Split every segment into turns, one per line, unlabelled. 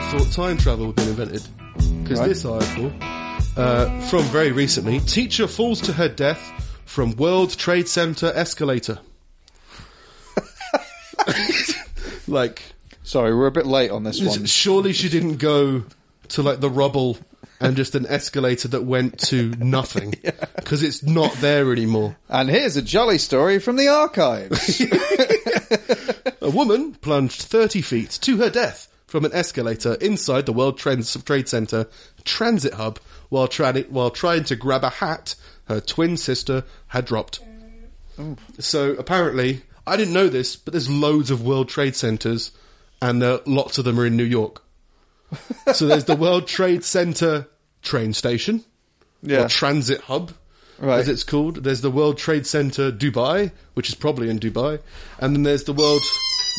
thought, I thought time travel had been invented because
Right.
this article uh, from very recently: teacher falls to her death from World Trade Center escalator. like,
Sorry, we're a bit late on this one.
surely she didn't go to like the rubble and just an escalator that went to nothing because it's not there anymore.
And here's a jolly story from the archives.
A woman plunged 30 feet to her death from an escalator inside the World Trade Center transit hub while, trying while trying to grab a hat her twin sister had dropped. So apparently, I didn't know this, but there's loads of World Trade Centers and uh, lots of them are in New York. so there's the World Trade Center train station
Yeah.
or transit hub,
Right.
as it's called. There's the World Trade Center Dubai, which is probably in Dubai, and then there's the World,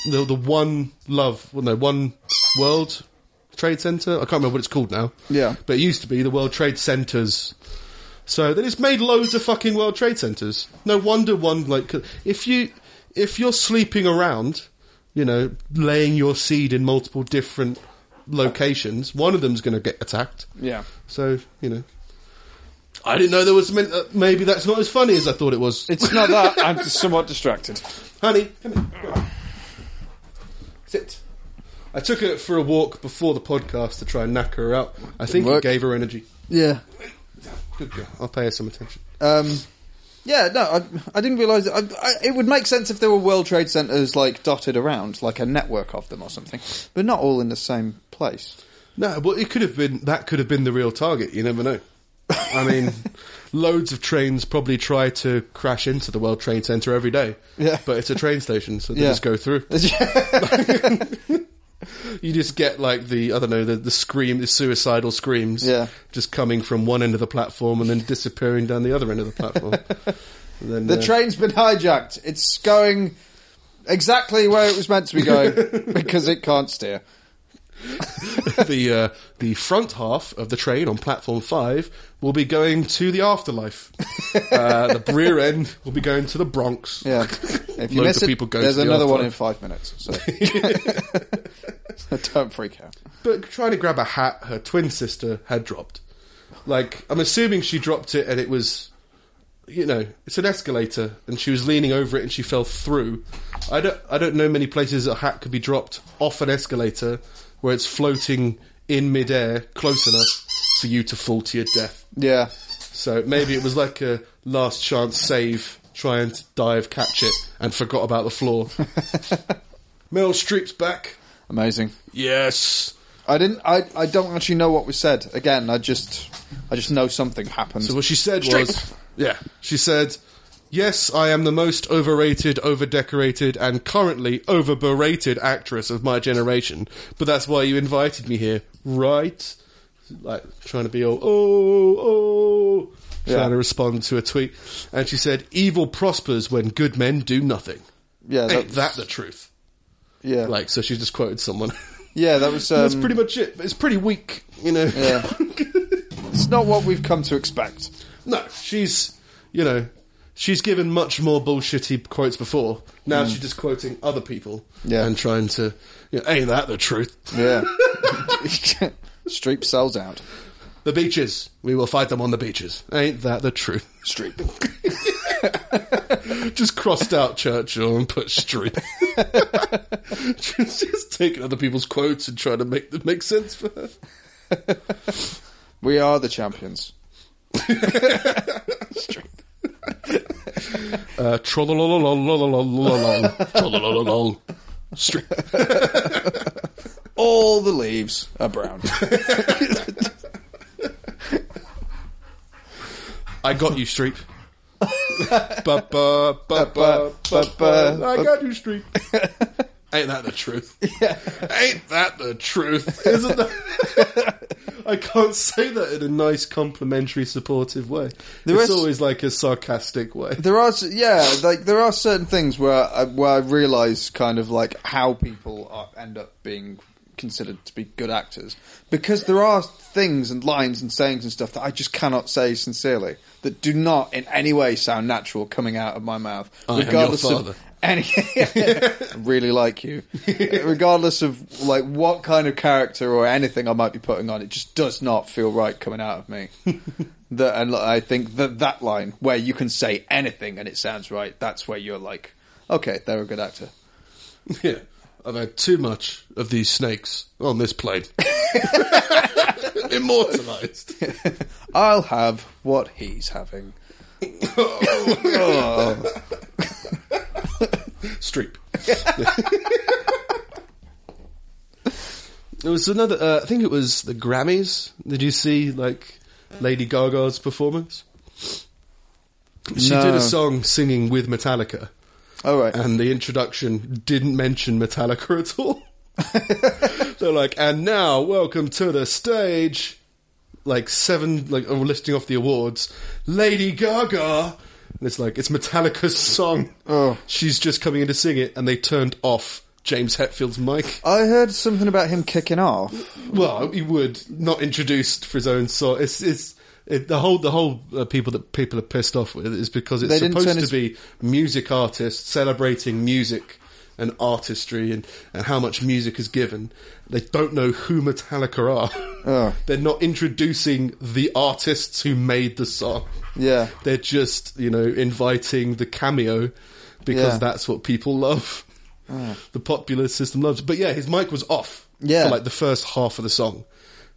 the, the One Love, well, no, One World Trade Center. I can't remember what it's called now.
Yeah.
but it used to be the World Trade Centers. So then it's made loads of fucking World Trade Centers. No wonder one like if you if you're sleeping around, you know, laying your seed in multiple different locations, one of them's going to get attacked.
yeah.
So you know, I didn't know there was. men- Uh, maybe that's not as funny as I thought it was.
It's not that. I'm somewhat distracted.
Honey, come here. Sit. I took her for a walk before the podcast to try and knock her out. I think it
work.
gave her energy.
Yeah.
Good girl. I'll pay her some attention.
Um, yeah, no, I, I didn't realise. I, I, it would make sense if there were World Trade Centres like dotted around, like a network of them or something, but not all in the same place.
No, well, it could have been that could have been the real target. You never know. I mean, loads of trains probably try to crash into the World Trade Center every day.
Yeah.
but it's a train station, so they
Yeah.
just go through. You just get like the I don't know the the scream, the suicidal screams,
Yeah.
just coming from one end of the platform and then disappearing down the other end of the platform. Then,
The
uh,
train's been hijacked. It's going exactly where it was meant to be going because it can't steer.
the uh, the front half of the train on platform five will be going to the afterlife. uh, the rear end will be going to the Bronx.
Yeah. If you
Loads
miss
of
it,
people go
there's
to the
another one in five minutes. So. so don't freak out.
But trying to grab a hat her twin sister had dropped. Like I'm assuming she dropped it and it was, you know, it's an escalator and she was leaning over it and she fell through. I don't I don't know many places a hat could be dropped off an escalator where it's floating in midair close enough for you to fall to your death.
Yeah.
So maybe it was like a last chance save, trying to dive, catch it, and forgot about the floor. Meryl Streep's back.
Amazing.
Yes.
I didn't. I. I don't actually know what was said. Again, I just. I just know something happened.
So what she said was, yeah, she said, yes, I am the most overrated, overdecorated, and currently overberated actress of my generation. But that's why you invited me here, right? Like trying to be all, oh, oh,
Yeah.
trying to respond to a tweet, and she said, "Evil prospers when good men do nothing."
yeah.
Ain't
That,
that the truth?
yeah.
Like, so she just quoted someone.
yeah. That was. Um,
That's pretty much it. It's pretty weak, you know.
Yeah. It's not what we've come to expect.
No, she's, you know, she's given much more bullshitty quotes before. Now mm. she's just quoting other people
Yeah.
and trying to, you know, ain't that the truth?
Yeah. Streep sells out.
The beaches, we will fight them on the beaches. Ain't that the truth?
Streep.
Just crossed out Churchill and put Streep. just, just taking other people's quotes and trying to make them make sense for her.
We are the champions. Streep.
Uh. Streep.
All the leaves are brown.
I got you, Streep. ba, ba, ba, ba, ba, ba. I got you, Streep. Ain't that the truth? Yeah. Ain't that the truth? Isn't that? I can't say that in a nice, complimentary, supportive way.
There
it's
is-
always like a sarcastic way.
There are, yeah, like there are certain things where I, where I realise kind of like how people are, end up being considered to be good actors because there are things and lines and sayings and stuff that I just cannot say sincerely that do not in any way sound natural coming out of my mouth,
I am your
regardless
father.
of Any, I really like you, regardless of like what kind of character or anything I might be putting on. It just does not feel right coming out of me. that, and I think that that line where you can say anything and it sounds right, that's where you're like, okay, they're a good actor.
Yeah. I've had too much of these snakes on this plate. Immortalized.
I'll have what he's having. Oh.
Streep. it was another. Uh, I think it was the Grammys. Did you see like Lady Gaga's performance? She
No.
did a song singing with Metallica,
All right.
and the introduction didn't mention Metallica at all. They're like, and now welcome to the stage. Like seven, like oh, listing off the awards. Lady Gaga. And it's like it's Metallica's song.
Oh.
She's just coming in to sing it, and they turned off James Hetfield's mic.
I heard something about him kicking off.
Well, he would not introduced for his own song. It's it's it, the whole the whole uh, people that people are pissed off with is because it's supposed to
his-
be music artists celebrating music and artistry and, and how much music is given. They don't know who Metallica are.
Oh.
They're not introducing the artists who made the song.
Yeah.
They're just, you know, inviting the cameo because
Yeah. Ah.
that's what people love. The popular system loves. But yeah, his mic was off
Yeah.
for like the first half of the song.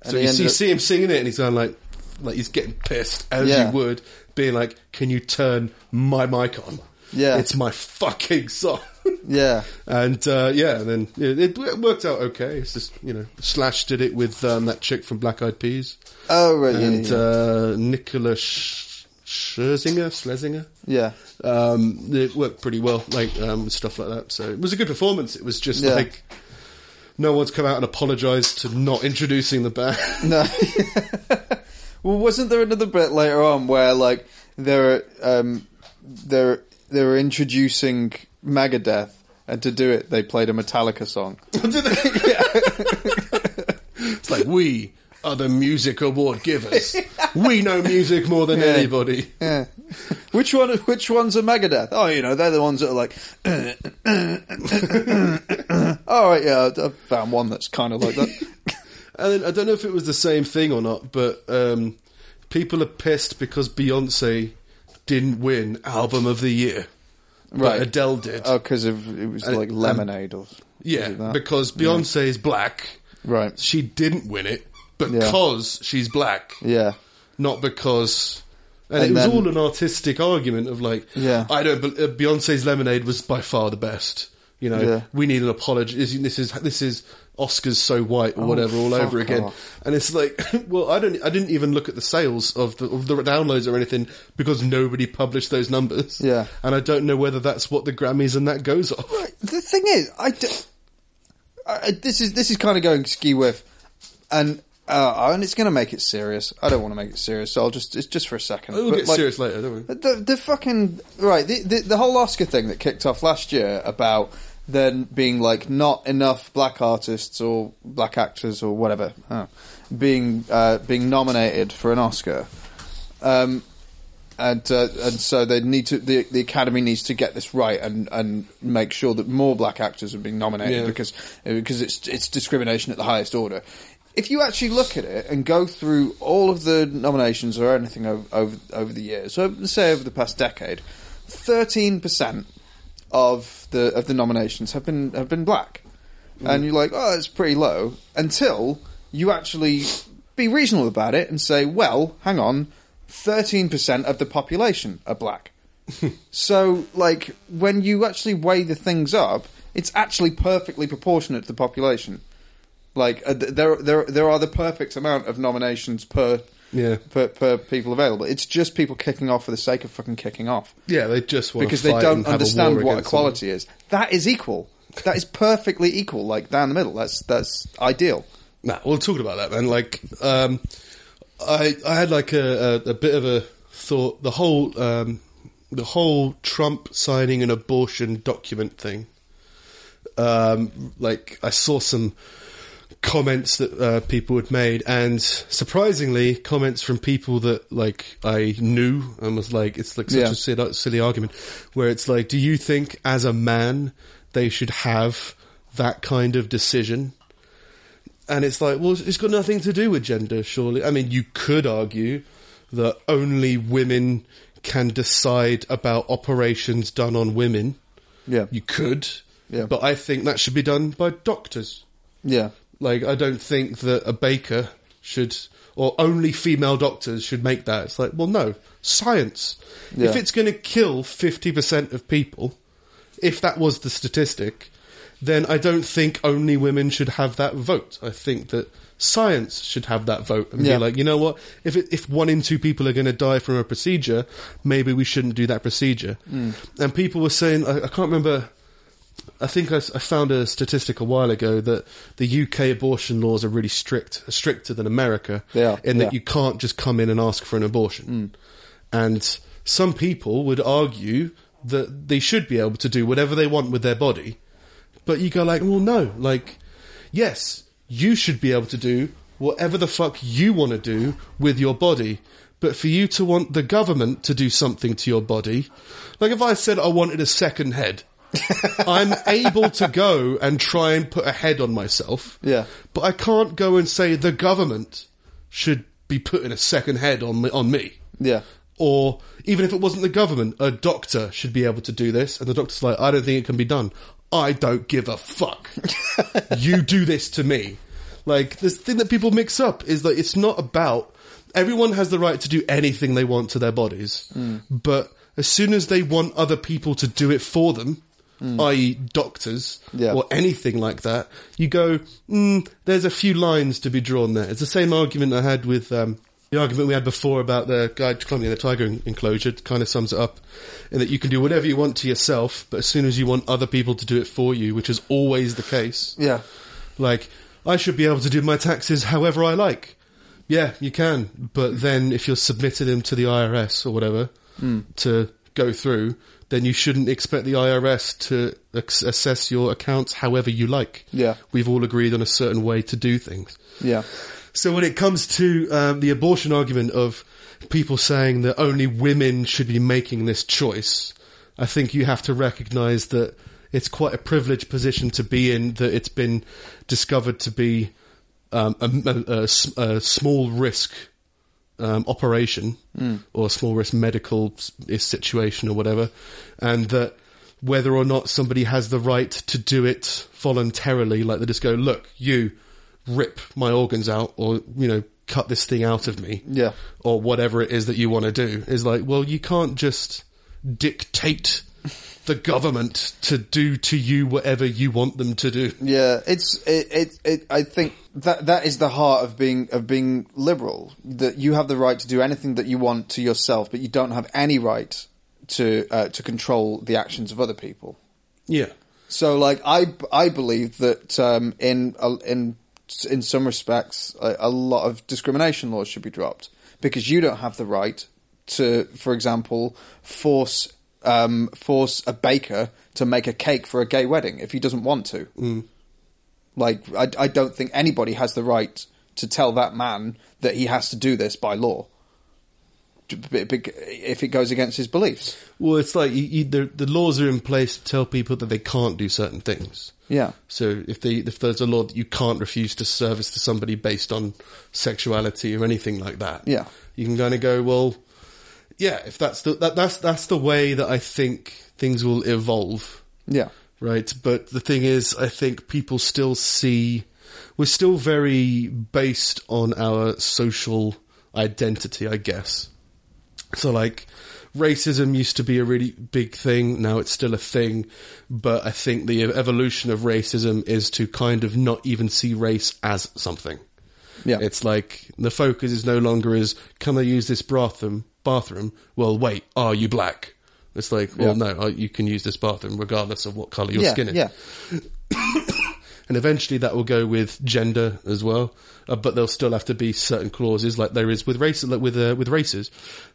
So you see,
up-
see him singing it and he's going like, like he's getting pissed as
Yeah.
you would, being like, can you turn my mic on?
Yeah.
It's my fucking song.
Yeah.
And uh, yeah, and then it, it worked out okay. It's just you know, Slash did it with um, that chick from Black Eyed Peas
Oh, right. Yeah.
and
yeah.
uh, Nicola Sch- Scherzinger, Schlesinger.
yeah.
Um, it worked pretty well, like um, stuff like that. So it was a good performance. It was just
Yeah.
like no one's come out and apologised to not introducing the band.
No. well, wasn't there another bit later on where like there are, um they're they're introducing Megadeth, and to do it they played a Metallica song.
it's like we are the music award givers. we know music more than anybody.
Yeah. which one? Which ones are Megadeth? Oh, you know, they're the ones that are like. All right, yeah, I I found one that's kind of like that.
And then, I don't know if it was the same thing or not, but um, people are pissed because Beyonce didn't win Album of the Year. But
Right.
Adele did.
Oh, because of it was like Lemonade or
yeah, because Beyonce is black.
right.
She didn't win it
Yeah.
because she's black,
Yeah,
not because. And,
And
it was
then-
all an artistic argument of like,
Yeah.
I don't. uh, Beyonce's Lemonade was by far the best. You know,
Yeah.
we need an apology. This is this is Oscars so white or whatever all
Oh,
over again.
off.
And it's like, well, I don't. I didn't even look at the sales of the, of the downloads or anything because nobody published those numbers.
Yeah.
and I don't know whether that's what the Grammys and that goes off.
the thing is, I, d- I- this is this is kind of going ski with, and uh, and it's going to make it serious. I don't want to make it serious, so I'll just it's just for a second.
We'll
But,
get
like,
serious later, don't we?
The the fucking right the, the the whole Oscar thing that kicked off last year about then being like not enough black artists or black actors or whatever uh, being uh, being nominated for an Oscar. Um, and uh, and so they need to the the academy needs to get this right and and make sure that more black actors are being nominated
Yeah.
because because it's it's discrimination at the highest order. If you actually look at it and go through all of the nominations or anything over over, over the years, so say over the past decade, thirteen percent of the of the nominations have been have been black, and you're like, oh, it's pretty low until you actually be reasonable about it and say, well, hang on, thirteen percent of the population are black. so, like, when you actually weigh the things up, it's actually perfectly proportionate to the population. Like, uh, th- there there there are the perfect amount of nominations per
Yeah.
per, per people available. It's just people kicking off for the sake of fucking kicking off
Yeah, they just want
because they don't
a
understand what equality is. That is equal. That is perfectly equal. Like down the middle. That's that's ideal.
Nah, we'll talk about that, man. Like, um, I I had like a, a, a bit of a thought. The whole um, the whole Trump signing an abortion document thing. Um, like, I saw some comments that uh, people had made, and surprisingly, comments from people that like I knew and was like, it's like such
Yeah.
a silly, silly argument, where it's like, do you think as a man they should have that kind of decision? And it's like, well, it's got nothing to do with gender, surely. I mean, you could argue that only women can decide about operations done on women.
Yeah.
You could.
Yeah.
But I think that should be done by doctors.
Yeah.
Like, I don't think that a baker should, or only female doctors should make that. It's like, well, no, science.
Yeah.
If it's going to kill 50% of people, if that was the statistic, then I don't think only women should have that vote. I think that science should have that vote and
Yeah.
be like, you know what? If it, if one in two people are going to die from a procedure, maybe we shouldn't do that procedure.
Mm.
And people were saying, I, I can't remember. I think I found a statistic a while ago that the UK abortion laws are really strict, stricter than America.
Are,
in that
yeah.
you can't just come in and ask for an abortion. Mm. And some people would argue that they should be able to do whatever they want with their body. But you go like, well, no, like, yes, you should be able to do whatever the fuck you want to do with your body. But for you to want the government to do something to your body, like if I said I wanted a second head, I'm able to go and try and put a head on myself.
Yeah.
But I can't go and say the government should be putting a second head on me, on me.
Yeah.
Or even if it wasn't the government, a doctor should be able to do this. And the doctor's like, I don't think it can be done. I don't give a fuck. you do this to me. Like, this thing that people mix up is that it's not about, everyone has the right to do anything they want to their bodies. Mm. But as soon as they want other people to do it for them, i.e. doctors,
Yeah.
or anything like that, you go, mm, there's a few lines to be drawn there. It's the same argument I had with, um, the argument we had before about the guy climbing the tiger en- enclosure kind of sums it up in that you can do whatever you want to yourself, but as soon as you want other people to do it for you, which is always the case,
Yeah.
like, I should be able to do my taxes however I like. Yeah, you can, but then if you're submitting them to the IRS or whatever to go through, then you shouldn't expect the IRS to assess your accounts however you like.
Yeah.
We've all agreed on a certain way to do things.
Yeah.
So when it comes to um, the abortion argument of people saying that only women should be making this choice, I think you have to recognise that it's quite a privileged position to be in. That it's been discovered to be um, a, a- a a small risk um, operation or a small risk medical situation or whatever, and that whether or not somebody has the right to do it voluntarily, like they just go, look, you rip my organs out, or you know, cut this thing out of me,
Yeah.
or whatever it is that you want to do, is like, well, you can't just dictate the government to do to you whatever you want them to do.
Yeah, it's it, it it I think that that is the heart of being of being liberal. That you have the right to do anything that you want to yourself, but you don't have any right to uh, to control the actions of other people.
Yeah.
So, like, I I believe that um, in in in some respects, a, a lot of discrimination laws should be dropped because you don't have the right to, for example, force um, force a baker to make a cake for a gay wedding if he doesn't want to. Like, I, I don't think anybody has the right to tell that man that he has to do this by law if it goes against his beliefs.
Well, it's like you, you, the, the laws are in place to tell people that they can't do certain things.
Yeah.
So if they if there's a law that you can't refuse to service to somebody based on sexuality or anything like that,
Yeah.
you can kind of go, well, yeah, if that's the that, that's that's the way that I think things will evolve,
Yeah.
Right? But the thing is, I think people still see we're still very based on our social identity, I guess. So like racism used to be a really big thing. Now it's still a thing, but I think the evolution of racism is to kind of not even see race as something.
Yeah.
It's like the focus is no longer is can I use this bathroom? Bathroom? Well, wait, are you black? It's like, well,
Yeah.
no, uh, you can use this bathroom regardless of what color your
yeah.
skin is.
Yeah.
and eventually that will go with gender as well. Uh, but there'll still have to be certain clauses, like there is with races, like with uh, with races,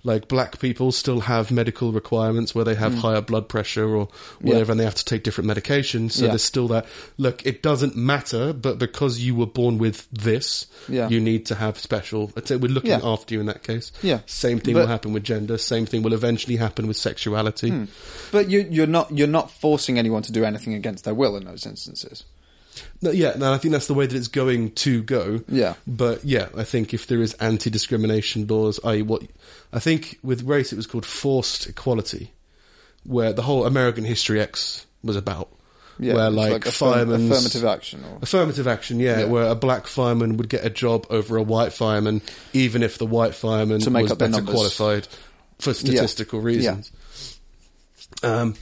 like black people still have medical requirements where they have higher blood pressure or whatever, and they have to take different medications. So
Yeah.
there's still that. Look, it doesn't matter, but because you were born with this,
Yeah.
you need to have special. We're looking
Yeah.
after you in that case.
Yeah.
Same thing
But-
will happen with gender. Same thing will eventually happen with sexuality.
But you, you're not you're not forcing anyone to do anything against their will in those instances.
No, yeah, no, I think that's the way that it's going to go.
Yeah.
But yeah, I think if there is anti-discrimination laws, i.e. what, I think with race it was called forced equality, where the whole American History X was about.
Yeah,
where like,
affirm-
firemen's-
affirmative action. Or,
Affirmative action, yeah,
Yeah.
where a black fireman would get a job over a white fireman, even if the white fireman was better qualified for statistical reasons. Um,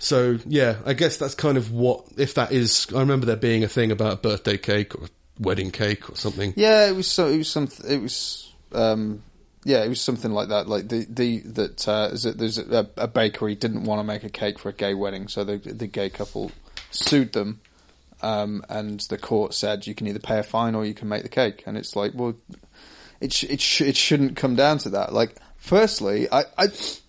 so yeah, I guess that's kind of what if that is. I remember there being a thing about a birthday cake or a wedding cake or something.
yeah, it was so it was some it was um, yeah it was something like that. Like the the that uh, there's a, a bakery didn't want to make a cake for a gay wedding, so the the gay couple sued them. Um, and the court said you can either pay a fine or you can make the cake, and it's like, well, it sh- it sh- it shouldn't come down to that. Like, firstly, I I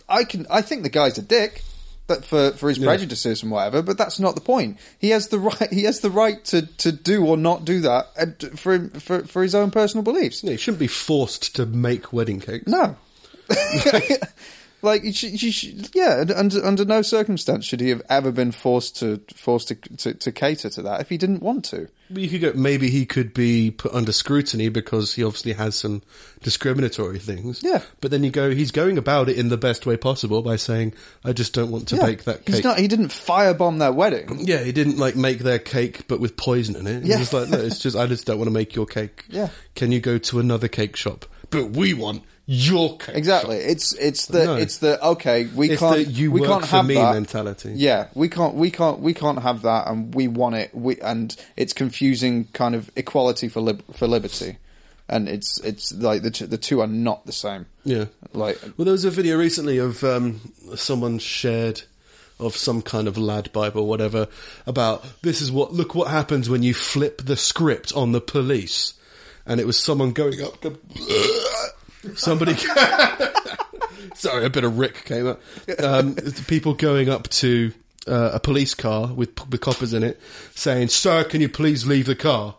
I can I think the guy's a dick, but for for his
Yeah.
prejudices and whatever. But that's not the point. He has the right he has the right to, to do or not do that uh, and for for for his own personal beliefs.
Yeah, you shouldn't be forced to make wedding cakes.
No. Like you should, you should, yeah. Under under no circumstance should he have ever been forced to forced to, to to cater to that if he didn't want to.
But you could go. Maybe he could be put under scrutiny because he obviously has some discriminatory things.
Yeah.
But then you go. He's going about it in the best way possible by saying, "I just don't want to
Yeah.
bake that cake."
He's not. He didn't firebomb their wedding.
Yeah, he didn't like make their cake, but with poison in it.
Yeah.
He's like, no, it's just I just don't want to make your cake.
Yeah.
Can you go to another cake shop? But we want your cake.
Exactly.
shop.
It's it's the
No.
it's the okay. We
It's
can't.
the you
we
work
can't
for
have
me
that.
mentality.
Yeah, we can't. We can't. We can't have that, and we want it. We and it's confusing kind of equality for lib- for liberty, and it's it's like the t- the two are not the same.
Yeah.
Like
Well, there was a video recently of um, someone shared of some kind of LADbible, whatever, about this is what look what happens when you flip the script on the police, and it was someone going up. Somebody, sorry, a bit of Rick came up. Um, people going up to uh, a police car with with coppers in it, saying, "Sir, can you please leave the car?"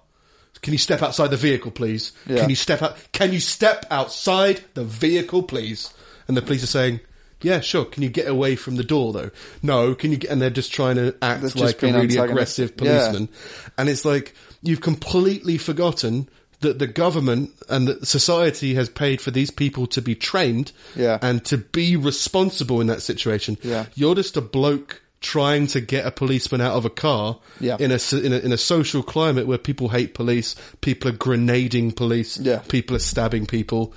Can you step outside the vehicle, please?
Yeah.
Can you step out? Can you step outside the vehicle, please? And the police are saying, "Yeah, sure." Can you get away from the door, though? No. Can you? Get, and they're just trying to act like a really aggressive policeman. And it's like you've completely forgotten that the government and that society has paid for these people to be trained
Yeah.
and to be responsible in that situation.
Yeah.
You're just a bloke trying to get a policeman out of a car
Yeah.
in a, in a in a social climate where people hate police, people are grenading police,
Yeah.
people are stabbing people.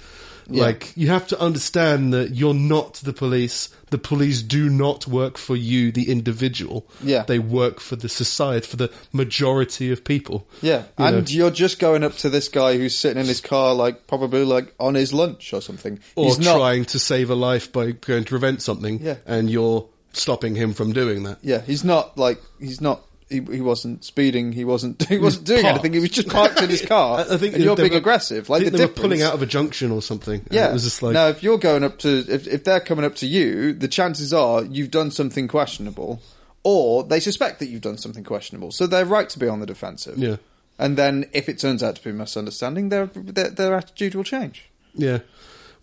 Yeah.
Like you have to understand that you're not the police. The police do not work for you, the individual.
Yeah.
they work for the society, for the majority of people.
yeah,
You
and
know.
you're just going up to this guy who's sitting in his car, like probably like on his lunch or something.
or
He's not.
trying to save a life by going to prevent something,
Yeah.
and you're stopping him from doing that.
Yeah, he's not like he's not. He, he wasn't speeding. He wasn't. He wasn't doing
parked.
anything. He was just parked in his car.
I, think
and you're being
were-
aggressive. Like the
they were pulling out of a junction or something.
Yeah,
it was just like
now if you're going up to if if they're coming up to you, the chances are you've done something questionable, or they suspect that you've done something questionable, so they're right to be on the defensive.
Yeah.
and then if it turns out to be a misunderstanding, their their, their attitude will change.
Yeah.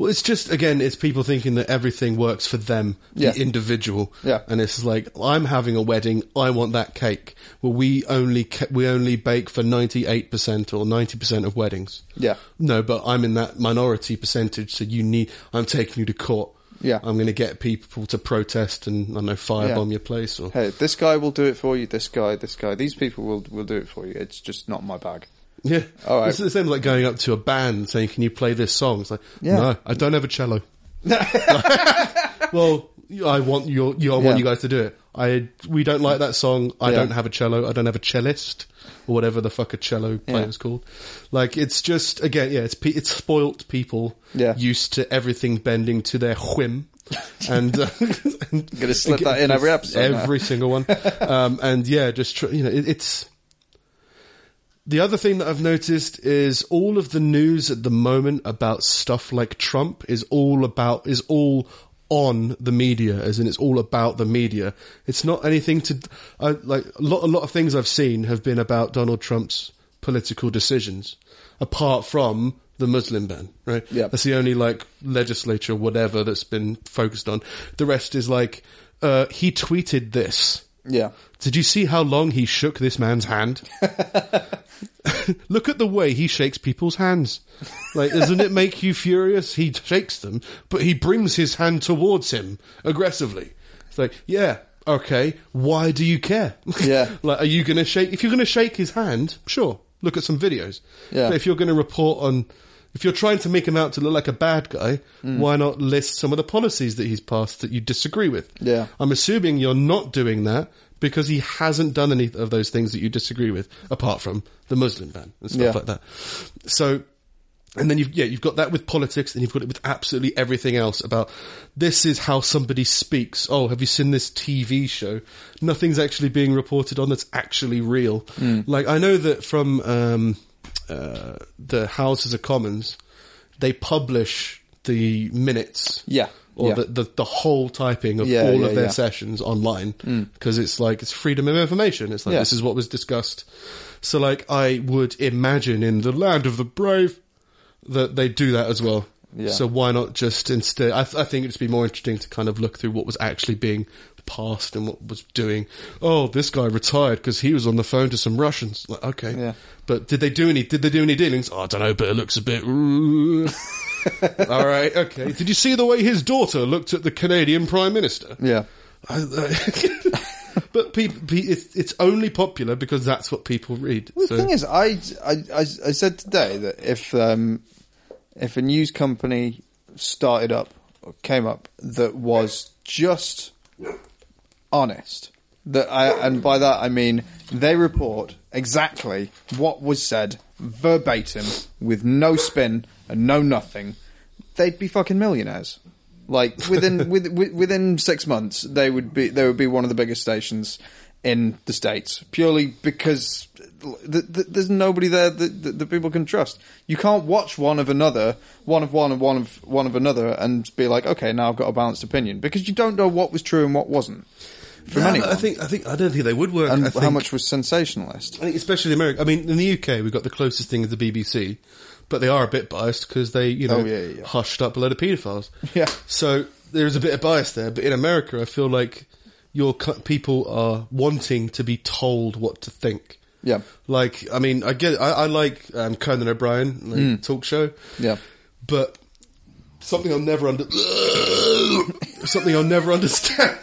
Well, it's just again, it's people thinking that everything works for them, the
Yeah.
individual.
Yeah.
And it's like I'm having a wedding, I want that cake. Well, we only ca- we only bake for ninety eight percent or ninety percent of weddings.
Yeah.
No, but I'm in that minority percentage, so you need. I'm taking you to court.
Yeah.
I'm going to get people to protest and I don't know firebomb your place or.
Hey, this guy will do it for you. This guy, this guy, these people will will do it for you. It's just not my bag.
Yeah.
All right.
It's the same like going up to a band saying, "Can you play this song?" It's like,
Yeah.
no, I don't have a cello. well, I want your, you, I want you guys to do it. I, we don't like that song. I
Yeah.
don't have a cello. I don't have a cellist or whatever the fuck a cello player
Yeah.
is called. Like, it's just, again, yeah, it's, pe- it's spoilt people
Yeah.
used to everything bending to their whim. and, uh, and
Gonna slip that in every episode now.
every single one. um, and yeah, just tr- you know, it, it's The other thing that I've noticed is all of the news at the moment about stuff like Trump is all about, is all on the media, as in it's all about the media. It's not anything to, I, like, a lot, a lot of things I've seen have been about Donald Trump's political decisions, apart from the Muslim ban, right?
Yeah.
That's the only, like, legislature, whatever, that's been focused on. The rest is like, uh, he tweeted this.
Yeah.
Did you see how long he shook this man's hand? Look at the way he shakes people's hands. Like, doesn't it make you furious? He shakes them, but he brings his hand towards him aggressively. It's like, yeah, okay, why do you care?
Yeah.
like, are you gonna shake, if you're gonna shake his hand, sure, look at some videos.
Yeah.
But if you're gonna report on, if you're trying to make him out to look like a bad guy,
Hmm.
why not list some of the policies that he's passed that you disagree with?
Yeah.
I'm assuming you're not doing that because he hasn't done any of those things that you disagree with, apart from the Muslim ban and stuff
Yeah.
like that. So, and then you've, yeah, you've got that with politics and you've got it with absolutely everything else about this is how somebody speaks. Oh, have you seen this TV show? Nothing's actually being reported on that's actually real.
Hmm.
Like, I know that from, um, uh, the Houses of Commons, they publish the minutes
Yeah.
Or
Yeah.
the, the the whole typing of
Yeah,
all
yeah,
of their sessions online mm. because it's like it's freedom of information. It's like this is what was discussed. So like I would imagine in the land of the brave that they do that as well. So why not just instead? I, th- I think it'd be more interesting to kind of look through what was actually being passed and what was doing. Oh, this guy retired because he was on the phone to some Russians. Like, okay,
Yeah.
but did they do any? Did they do any dealings? Oh, I don't know, but it looks a bit. All right, okay. Did you see the way his daughter looked at the Canadian Prime Minister?
Yeah.
I- I- but people, it's, it's only popular because that's what people read.
Well,
So-
the thing is, I, I, I, I said today that if um, if a news company started up or came up that was just honest, that I, and by that I mean they report exactly what was said verbatim with no spin and know nothing, they'd be fucking millionaires. Like within with, with, within six months, they would be they would be one of the biggest stations in the states purely because th- th- there's nobody there that, that, that people can trust. You can't watch one of another, one of one and one of one of another, and be like, okay, now I've got a balanced opinion because you don't know what was true and what wasn't from
No,
anyone.
I think I think I don't think they would work.
and
think,
how much was sensationalist?
I think especially America. I mean, in the UK, we've got the closest thing is the BBC, but they are a bit biased because they, you know,
Oh, yeah, yeah,
hushed up a load of paedophiles.
Yeah.
So there's a bit of bias there. But in America, I feel like your cu- people are wanting to be told what to think.
Yeah.
Like, I mean, I get, I, I like um, Conan O'Brien, like,
Hmm.
talk show.
Yeah.
But something I'll never under, something I'll never understand.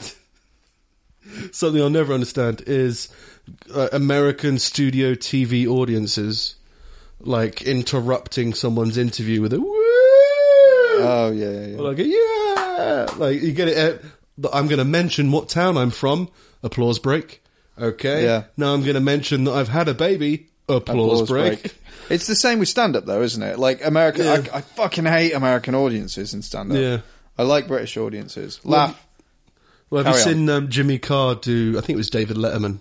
something I'll never understand is uh, American studio TV audiences like interrupting someone's interview with a woo,
Oh yeah, yeah, yeah.
or like a yeah, like you get it. At, I'm going to mention what town I'm from. Applause break. Okay.
Yeah.
Now I'm going to mention that I've had a baby. Applause, break.
It's the same with stand up though, isn't it? Like American,
Yeah.
I, I fucking hate American audiences in stand up.
Yeah.
I like British audiences. Laugh.
Well, have you
Carry on.
seen um, Jimmy Carr do? I think it was David Letterman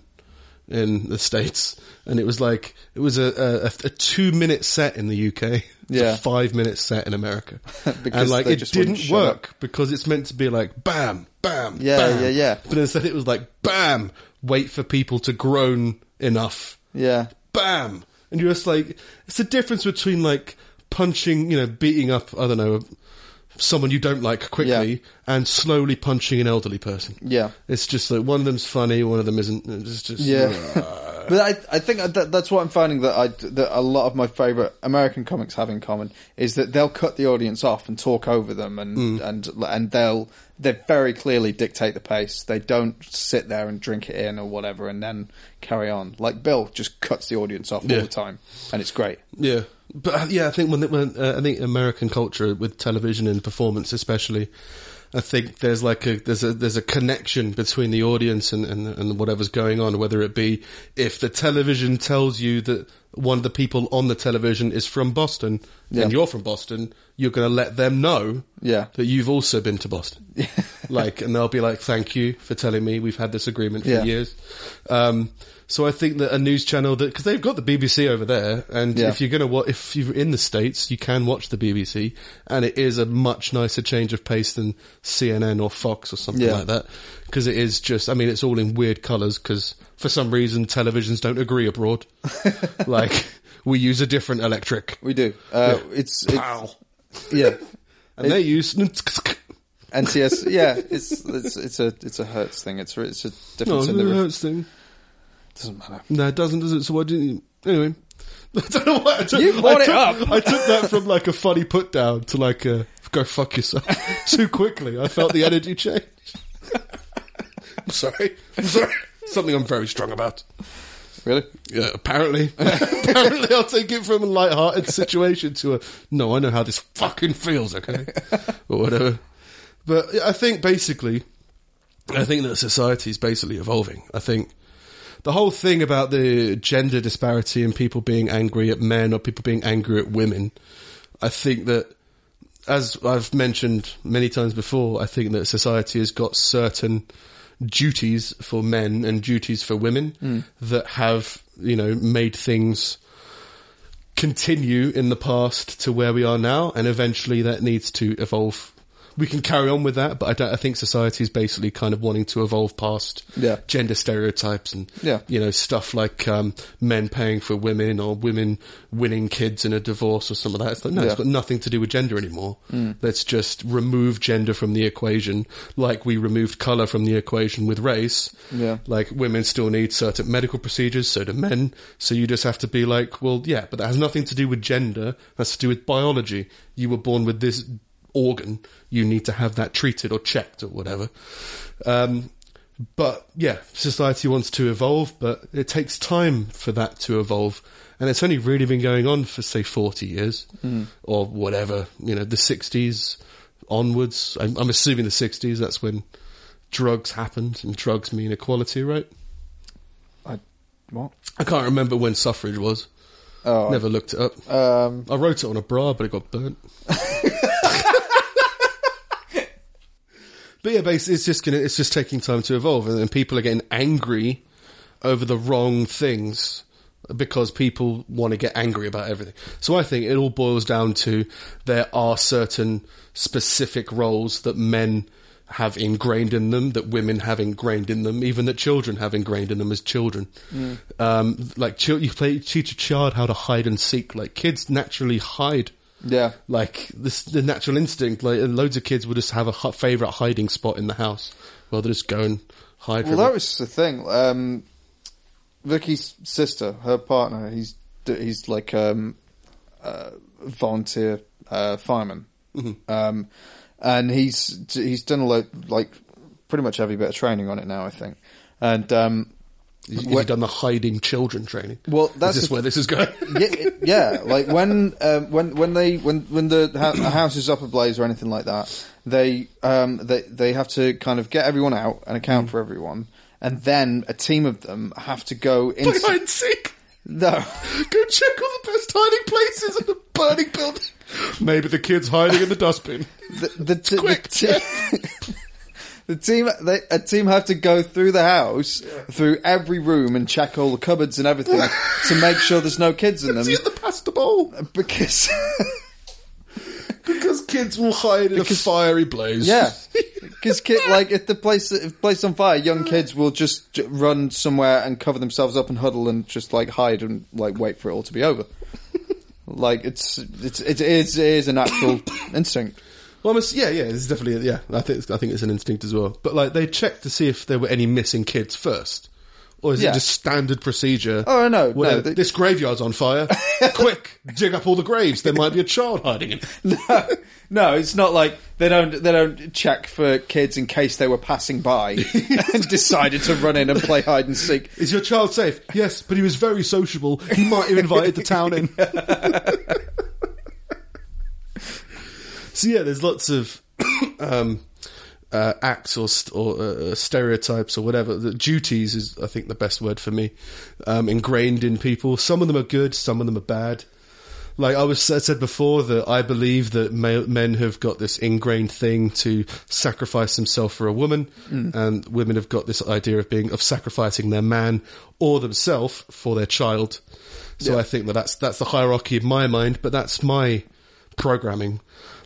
in the states, and it was like it was a, a, a two minute set in the UK,
Yeah.
a five minute set in America,
Because
and like it
just
didn't work because it's meant to be like bam, bam,
Yeah,
bam.
yeah, yeah.
But instead, it was like bam. Wait for people to groan enough,
Yeah.
bam, and you're just like it's the difference between like punching, you know, beating up, I don't know. Someone you don't like quickly
Yeah.
and slowly punching an elderly person.
Yeah.
It's just like one of them's funny, one of them isn't. It's just
Yeah. but I, I think that, that's what I'm finding that I that a lot of my favorite American comics have in common is that they'll cut the audience off and talk over them and
Hmm.
and and they'll they very clearly dictate the pace. They don't sit there and drink it in or whatever and then carry on. Like Bill just cuts the audience off
Yeah.
all the time, and it's great.
yeah. But uh, yeah, I think when, when uh, I think American culture with television and performance, especially, I think there's like a there's a there's a connection between the audience and and, and whatever's going on. Whether it be if the television tells you that one of the people on the television is from Boston
Yeah.
and you're from Boston, you're going to let them know
Yeah.
that you've also been to Boston. like, and they'll be like, "Thank you for telling me. We've had this agreement for
Yeah.
years." Um, so I think that a news channel that because they've got the BBC over there, and
Yeah.
if you're gonna wa- if you're in the states, you can watch the BBC, and it is a much nicer change of pace than CNN or Fox or something
Yeah.
like that. Because it is just, I mean, it's all in weird colours because for some reason televisions don't agree abroad. like we use a different electric,
We do. Uh, It's, it's
Pow.
yeah.
and they use.
NTS. Yeah, it's it's it's a it's a Hertz thing. It's it's a
No,
difference in the
it hurts thing.
Doesn't matter.
No, it doesn't, does it? So why didn't you? Anyway. I don't know why I took,
You brought
I
it up.
I took that from like a funny put down to like a go fuck yourself too quickly. I felt the energy change. I'm sorry. I'm sorry. Something I'm very strong about.
Really?
Yeah, apparently. apparently I'll take it from a light-hearted situation to a, no, I know how this fucking feels, okay? or whatever. But I think basically, I think that society is basically evolving. I think the whole thing about the gender disparity and people being angry at men or people being angry at women, I think that, as I've mentioned many times before, I think that society has got certain duties for men and duties for women hmm. that have, you know, made things continue in the past to where we are now, and eventually that needs to evolve. We can carry on with that, but I don't. I think society is basically kind of wanting to evolve past
Yeah.
gender stereotypes and
Yeah.
you know stuff like um, men paying for women or women winning kids in a divorce or some of that. It's like no,
Yeah.
it's got nothing to do with gender anymore. Let's just remove gender from the equation, like we removed color from the equation with race.
Yeah.
Like women still need certain medical procedures, so do men. So you just have to be like, well, yeah, but that has nothing to do with gender. That's to do with biology. You were born with this organ. You need to have that treated or checked or whatever. Um, but yeah, society wants to evolve, but it takes time for that to evolve. And it's only really been going on for say 40 years or whatever, you know, the 60s onwards. I'm, I'm assuming the 60s, that's when drugs happened and drugs mean equality, right?
I what?
I can't remember when suffrage was.
Oh,
Never looked it up.
Um,
I wrote it on a bra, but it got burnt. but yeah, basically, it's just gonna, it's just taking time to evolve, and then people are getting angry over the wrong things because people want to get angry about everything. So I think it all boils down to there are certain specific roles that men have ingrained in them, that women have ingrained in them, even that children have ingrained in them as children. Um, like you play, teach a child how to hide and seek. Like kids naturally hide.
Yeah.
Like this, the natural instinct. Like loads of kids will just have a favorite hiding spot in the house. Well, they just go and hide.
Well, that
it.
was the thing. Um, Vicky's sister, her partner, he's he's like um, uh, volunteer uh, fireman,
Mm-hmm.
um, and he's he's done a lot, like pretty much every bit of training on it now, I think. And um,
Have you done the hiding children training?
Well, that's
is this
the-
where this is going?
yeah, yeah, like when um, when when they when when the ha- house is up ablaze or anything like that, they um they they have to kind of get everyone out and account
Mm.
for everyone, and then a team of them have to go
Play
into
hide and seek.
no.
Go check all the best hiding places in the burning building. Maybe the kids hiding in the dustbin.
The, the, t-
Quick,
the, t- the team, they, a team have to go through the house, through every room, and check all the cupboards and everything to make sure there's no kids in them.
See in the pasta bowl.
Because,
Because kids will hide in a fiery blaze.
yeah, because kid, like if the place if place on fire, young kids will just j- run somewhere and cover themselves up and huddle and just like hide and like wait for it all to be over. like it's it's it is it is a natural instinct.
Well, I'm ass- yeah, yeah, it's definitely, yeah, I think, it's, I think it's an instinct as well. But like, they checked to see if there were any missing kids first. Or is
Yeah.
it just standard procedure?
Oh, no, no, they-
this graveyard's on fire. Quick, dig up all the graves. There might be a child hiding in. it.
No, it's not like they don't they don't check for kids in case they were passing by and decided to run in and play hide and seek.
Is your child safe? Yes, but he was very sociable. He might have invited the town in. So yeah, there's lots of um, uh, acts or, st- or uh, stereotypes or whatever. The duties is, I think, the best word for me. Um, ingrained in people. Some of them are good, some of them are bad. like I was I said before that I believe that ma- men have got this ingrained thing to sacrifice themselves for a woman, and women have got this idea of being of sacrificing their man or themselves for their child. So
Yeah.
I think that that's that's the hierarchy in my mind, but that's my programming.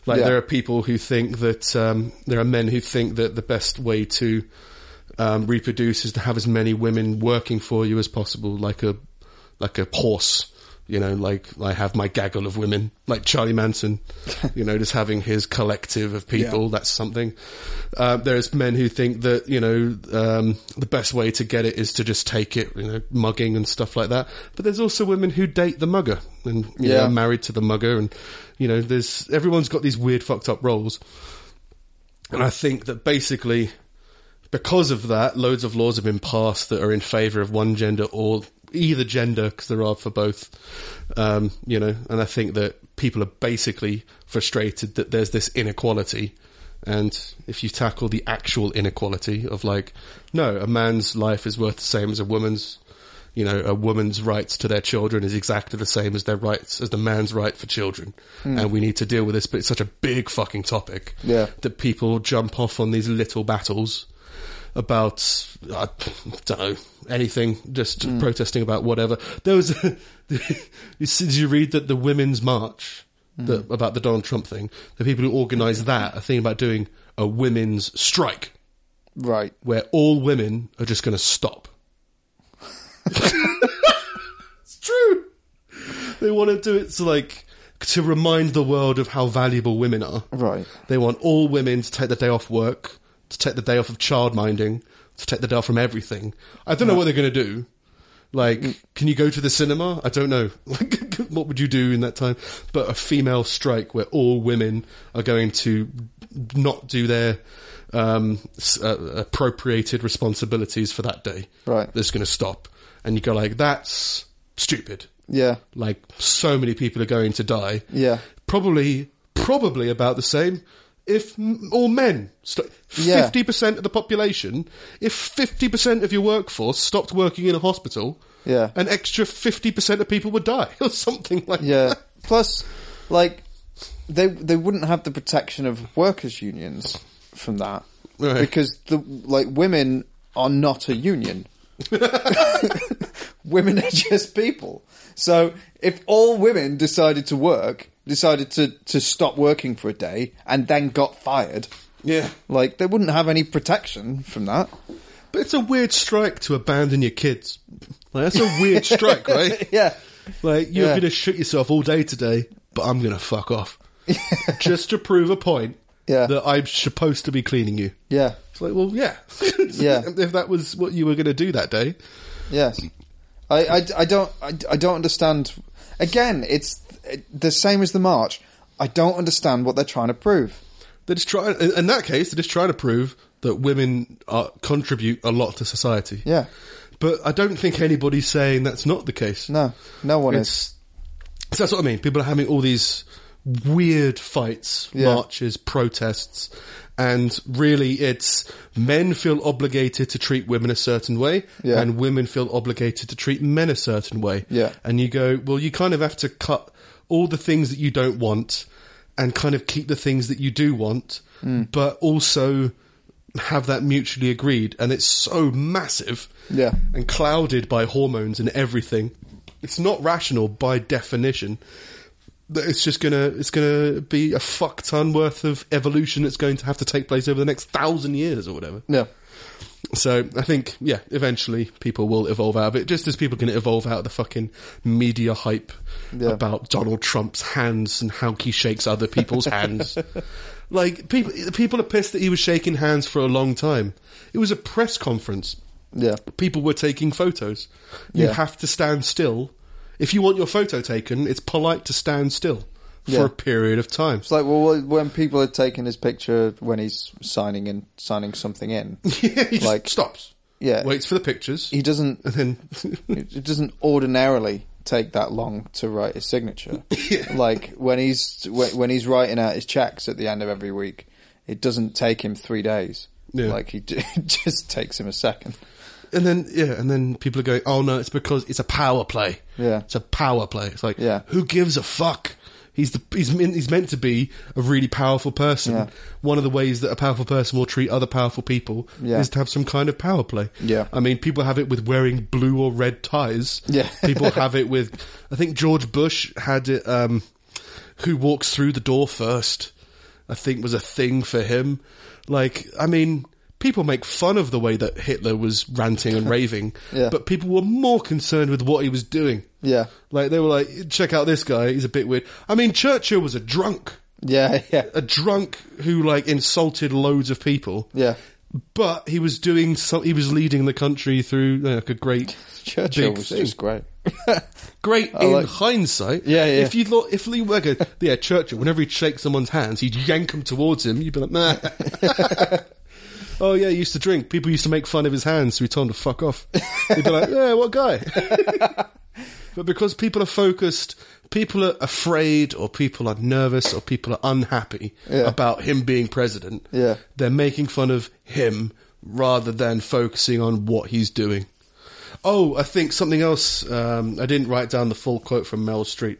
Like
Yeah.
there are people who think that um, there are men who think that the best way to um, reproduce is to have as many women working for you as possible, like a like a horse. You know, like I have my gaggle of women, like Charlie Manson. you know, just having his collective of people.
Yeah.
That's something. Uh, there's men who think that you know um, the best way to get it is to just take it, you know, mugging and stuff like that. But there's also women who date the mugger and you know,
Yeah.
are married to the mugger, and you know, there's everyone's got these weird fucked up roles. And I think that basically, because of that, loads of laws have been passed that are in favour of one gender or either gender, because there are for both. Um, you know, and I think that people are basically frustrated that there's this inequality. And if you tackle the actual inequality of like, no, a man's life is worth the same as a woman's, you know, a woman's rights to their children is exactly the same as their rights, as the man's right for children. Hmm. And we need to deal with this, but it's such a big fucking topic
Yeah.
that people jump off on these little battles about I don't know anything, just hmm. protesting about whatever. There was did you read that the women's march hmm. that, about the Donald Trump thing? The people who organised that are thinking about doing a women's strike
Right.
where all women are just going to stop. It's true. They want to do it to like to remind the world of how valuable women are.
Right.
They want all women to take the day off work, to take the day off of child minding, to take the day off from everything. I don't know what they're going to do. Like, can you go to the cinema? I don't know. Like, what would you do in that time? But a female strike where all women are going to not do their um, s- uh, appropriated responsibilities for that day.
Right.
That's going to stop. And you go like, that's stupid.
Yeah.
Like, so many people are going to die
Yeah.
probably probably about the same if all men
Yeah.
50% of the population if 50% of your workforce stopped working in a hospital
Yeah.
an extra 50% of people would die or something like
Yeah.
that
Plus, like, they they wouldn't have the protection of workers' unions from that
Right.
because the like women are not a union. women are just people. So if all women decided to work, decided to to stop working for a day, and then got fired,
yeah
like they wouldn't have any protection from that.
but it's a weird strike to abandon your kids like, that's a weird strike right
yeah.
like you're
Yeah.
gonna shoot yourself all day today but i'm gonna fuck off just to prove a point
Yeah.
that i'm supposed to be cleaning you
Yeah.
It's like, well, yeah.
Yeah.
if that was what you were going to do that day.
Yes. I, I, I don't I, I don't understand. Again, it's the same as the march. I don't understand what they're trying to prove.
They're just trying, in that case, they're just trying to prove that women are, contribute a lot to society.
Yeah.
But I don't think anybody's saying that's not the case.
No, no one is.
So that's what I mean. People are having all these weird fights,
Yeah.
marches, protests, and really it's men feel obligated to treat women a certain way,
Yeah.
and women feel obligated to treat men a certain way.
Yeah.
And you go, well, you kind of have to cut all the things that you don't want and kind of keep the things that you do want,
Mm.
but also have that mutually agreed. And it's so massive
Yeah.
and clouded by hormones and everything. It's not rational by definition. That it's just gonna, it's gonna be a fuck ton worth of evolution that's going to have to take place over the next thousand years or whatever.
Yeah.
So I think, yeah, eventually people will evolve out of it, just as people can evolve out of the fucking media hype
Yeah.
about Donald Trump's hands and how he shakes other people's hands. Like people, people are pissed that he was shaking hands for a long time. It was a press conference.
Yeah.
People were taking photos. You
Yeah.
have to stand still. If you want your photo taken, it's polite to stand still for
Yeah.
a period of time.
It's like well, when people are taking his picture when he's signing in, signing something in.
Yeah, he just
Like-
stops.
Yeah.
Waits for the pictures.
He doesn't.
and then
It doesn't ordinarily take that long to write his signature. Like when he's when when he's writing out his checks at the end of every week, it doesn't take him three days.
Yeah.
Like he d- it just takes him a second.
And then yeah, and then people are going, "Oh no, it's because it's a power play."
Yeah.
it's a power play. It's like,
Yeah.
who gives a fuck? He's the he's meant, he's meant to be a really powerful person.
Yeah.
One of the ways that a powerful person will treat other powerful people
Yeah.
is to have some kind of power play.
Yeah.
I mean, people have it with wearing blue or red ties.
Yeah.
people have it with. I think George Bush had it. Um, who walks through the door first? I think was a thing for him. Like, I mean, people make fun of the way that Hitler was ranting and raving,
Yeah.
but people were more concerned with what he was doing.
Yeah.
Like they were like, check out this guy, he's a bit weird. I mean, Churchill was a drunk,
Yeah, yeah,
a drunk who like insulted loads of people.
yeah.
But he was doing some, he was leading the country through uh, like a great,
Churchill
big
was
thing.
just great.
great
I
in
like-
hindsight.
Yeah, yeah.
If you thought, if Lee Wegger, yeah, Churchill, whenever he'd shake someone's hands, he'd yank them towards him. You'd be like, nah. Oh yeah, he used to drink. People used to make fun of his hands, so he told him to fuck off. He'd be like, yeah, what guy? but because people are focused, people are afraid, or people are nervous, or people are unhappy
Yeah.
about him being president.
Yeah.
They're making fun of him rather than focusing on what he's doing. Oh, I think something else. Um, I didn't write down the full quote from Meryl Streep,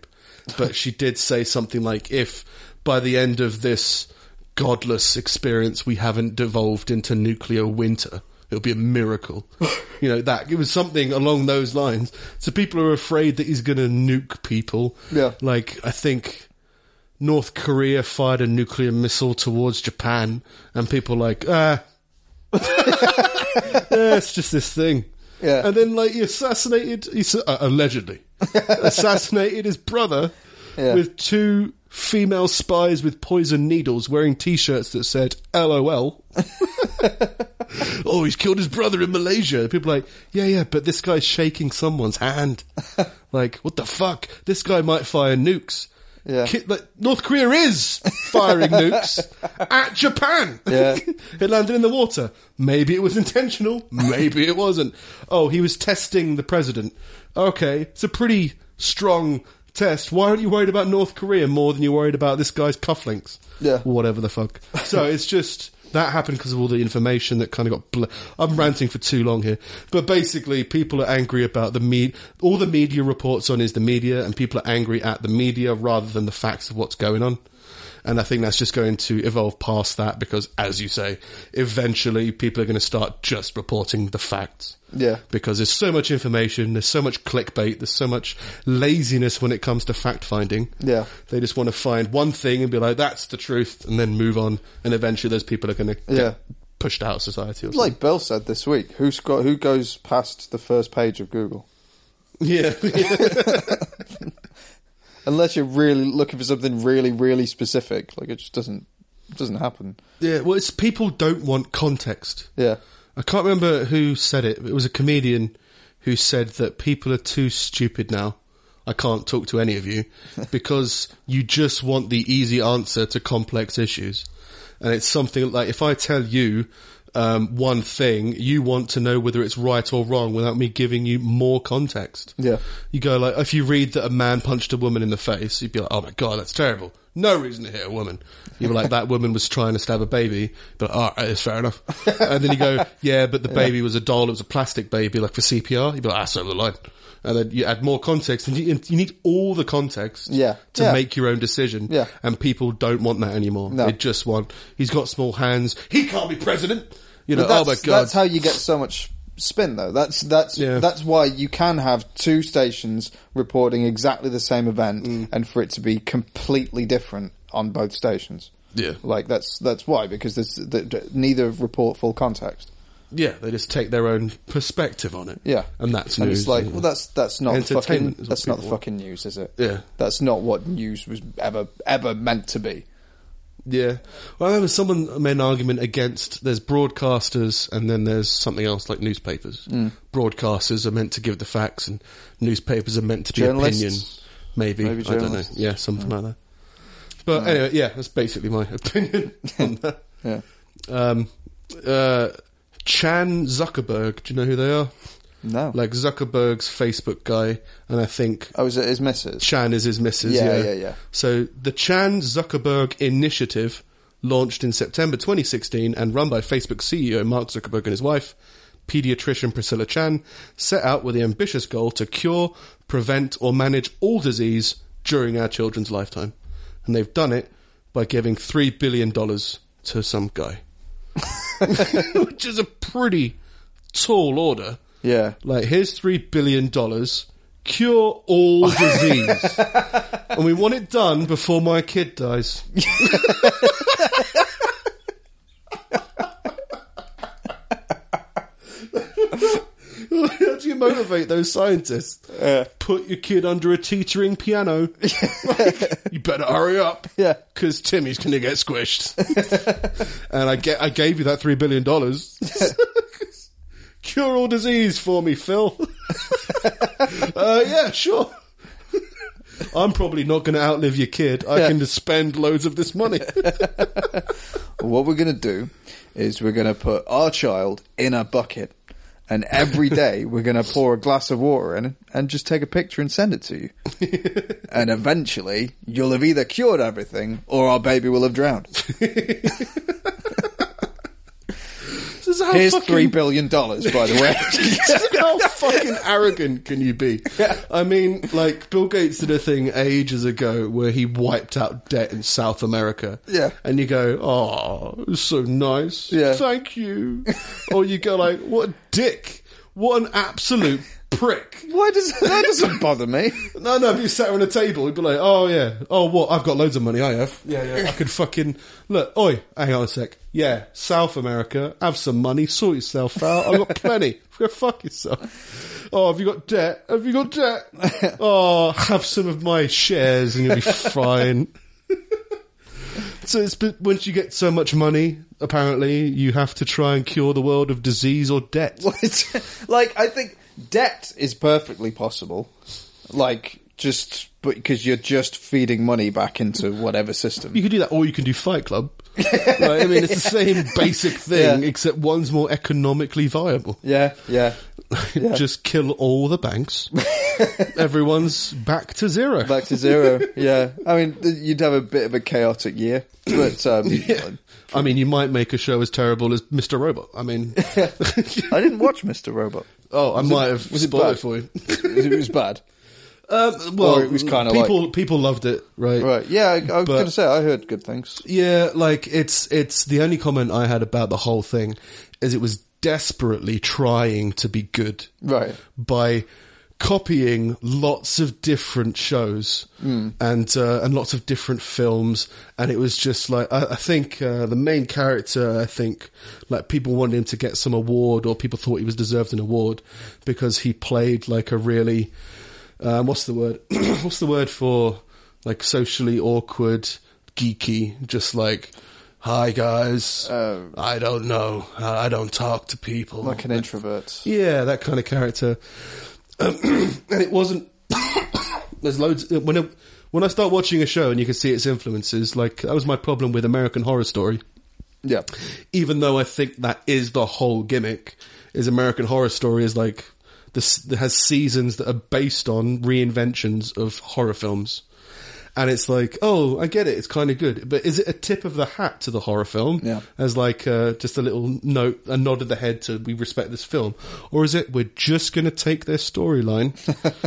but she did say something like, "If by the end of this godless experience we haven't devolved into nuclear winter, it'll be a miracle." you know that it was something along those lines. So people are afraid that he's going to nuke people.
Yeah.
like I think. North Korea fired a nuclear missile towards Japan, and people are like, ah, yeah, it's just this thing.
Yeah.
And then, like, he assassinated, he, uh, allegedly, assassinated his brother
Yeah.
with two female spies with poison needles wearing t-shirts that said LOL. oh, he's killed his brother in Malaysia. People are like, yeah, yeah, but this guy's shaking someone's hand. like, what the fuck? This guy might fire nukes.
Yeah.
Ki- like, North Korea is firing nukes at Japan.
Yeah.
it landed in the water. Maybe it was intentional. Maybe it wasn't. Oh, he was testing the president. Okay, it's a pretty strong test. Why aren't you worried about North Korea more than you're worried about this guy's cufflinks?
Yeah.
Whatever the fuck. So it's just that happened because of all the information that kind of got. Bl- I'm ranting for too long here, but basically, people are angry about the me. All the media reports on is the media, and people are angry at the media rather than the facts of what's going on. And I think that's just going to evolve past that because, as you say, eventually people are going to start just reporting the facts.
Yeah.
Because there's so much information, there's so much clickbait, there's so much laziness when it comes to fact finding.
Yeah.
They just want to find one thing and be like, that's the truth, and then move on. And eventually those people are going to
Yeah.
pushed out of society or something.
Like Bill said this week, who's got, who goes past the first page of Google?
Yeah.
Unless you're really looking for something really, really specific, like it just doesn't doesn't happen.
yeah. Well, it's people don't want context.
Yeah,
I can't remember who said it. It was a comedian who said that people are too stupid now. I can't talk to any of you because you just want the easy answer to complex issues. And it's something like if I tell you um, one thing, you want to know whether it's right or wrong without me giving you more context.
Yeah.
You go like, if you read that a man punched a woman in the face, you'd be like, oh my god, that's terrible. No reason to hit a woman. You were like, that woman was trying to stab a baby. But alright, it's fair enough. And then you go, yeah, but the baby was a doll, it was a plastic baby, like for CPR. You'd be like, that's over the line. And then you add more context, and you, and you need all the context
Yeah.
to
Yeah.
make your own decision.
Yeah.
And people don't want that anymore.
No.
They just want, he's got small hands, he can't be president. You know,
But
oh
that's,
my god.
that's how you get so much spin, though. That's that's
Yeah.
that's why you can have two stations reporting exactly the same event,
Mm.
and for it to be completely different on both stations.
Yeah.
like that's that's why because there's the, the, neither report full context.
yeah, they just take their own perspective on it.
Yeah,
And that's
and
news.
it's like, well, that's that's not the fucking
Entertainment is what
that's not the fucking news, is it?
Yeah.
that's not what news was ever ever meant to be.
Yeah. Well, I remember someone made an argument against there's broadcasters and then there's something else like newspapers.
Mm.
Broadcasters are meant to give the facts and newspapers are meant to be opinion. Maybe.
Maybe
I don't know. Yeah, something like that. But anyway, yeah, that's basically my opinion on that.
Yeah,
Um, uh, Chan Zuckerberg, do you know who they are?
No,
Like Zuckerberg's Facebook guy, and I think
oh, is it his missus?
Chan is his missus.
Yeah,
Yeah,
yeah, yeah.
So the Chan Zuckerberg Initiative, launched in September 2016 and run by Facebook CEO Mark Zuckerberg and his wife, pediatrician Priscilla Chan set out with the ambitious goal to cure, prevent, or manage all disease during our children's lifetime. And they've done it by giving $3 billion to some guy. Which is a pretty tall order.
Yeah.
Like, here's $3 billion, cure all disease. and we want it done before my kid dies. How do you motivate those scientists? Put your kid under a teetering piano. you better hurry up.
Yeah.
Because Timmy's going to get squished. and I, get, I gave you that $3 billion. Cure all disease for me, Phil. uh, yeah, sure. I'm probably not going to outlive your kid. I
Yeah.
can just spend loads of this money.
What we're going to do is we're going to put our child in a bucket, and every day we're going to pour a glass of water in and just take a picture and send it to you. and eventually, you'll have either cured everything or our baby will have drowned.
How
Here's
fucking-
three billion dollars, by the way.
How fucking arrogant can you be? I mean, like Bill Gates did a thing ages ago where he wiped out debt in South America.
Yeah.
and you go, "Oh, so nice.
Yeah.
thank you." or you go like, "What a dick! What an absolute prick!"
Why does that doesn't bother me?
No, no, if you sat on a table, you'd be like, "Oh yeah, oh what? I've got loads of money. I have. Yeah, yeah. I could fucking look. Oi, hang on a sec. Yeah, South America, have some money, sort yourself out. I've got plenty. Go fuck yourself. Oh, have you got debt? Have you got debt? Oh, have some of my shares, and you'll be fine. So it's but once you get so much money, apparently you have to try and cure the world of disease or debt.
like I think debt is perfectly possible. Like just because you're just feeding money back into whatever system.
You can do that, or you can do Fight Club. right? I mean, it's the same basic thing,
Yeah.
except one's more economically viable.
Yeah, yeah. Yeah.
Just kill all the banks. Everyone's back to zero.
Back to zero. Yeah. I mean, you'd have a bit of a chaotic year, but um,
yeah. I mean, you might make a show as terrible as Mr. Robot. I mean,
I didn't watch Mr. Robot.
Oh, I might have
was it bad?
it for you.
It was bad.
Um, well,
Or it was kinda
people people loved it, right?
Right. Yeah, I, I was going to say I heard good things.
Yeah, like it's it's the only comment I had about the whole thing is it was desperately trying to be good.
Right.
by copying lots of different shows and uh, and lots of different films, and it was just like I, I think uh, the main character. I think like people wanted him to get some award, or people thought he was deserved an award because he played like a really um, what's the word? what's the word for like socially awkward, geeky, just like. Hi guys.
Uh,
I don't know. I don't talk to people.
Like an introvert.
Yeah, that kind of character. Um, and it wasn't. there's loads when it, when I start watching a show and you can see its influences. Like that was my problem with American Horror Story.
Yeah.
Even though I think that is the whole gimmick, is American Horror Story is like this has seasons that are based on reinventions of horror films. And it's like, oh, I get it. It's kind of good, but is it a tip of the hat to the horror film?
Yeah.
As like uh, just a little note, a nod of the head to we respect this film, or is it we're just going to take their storyline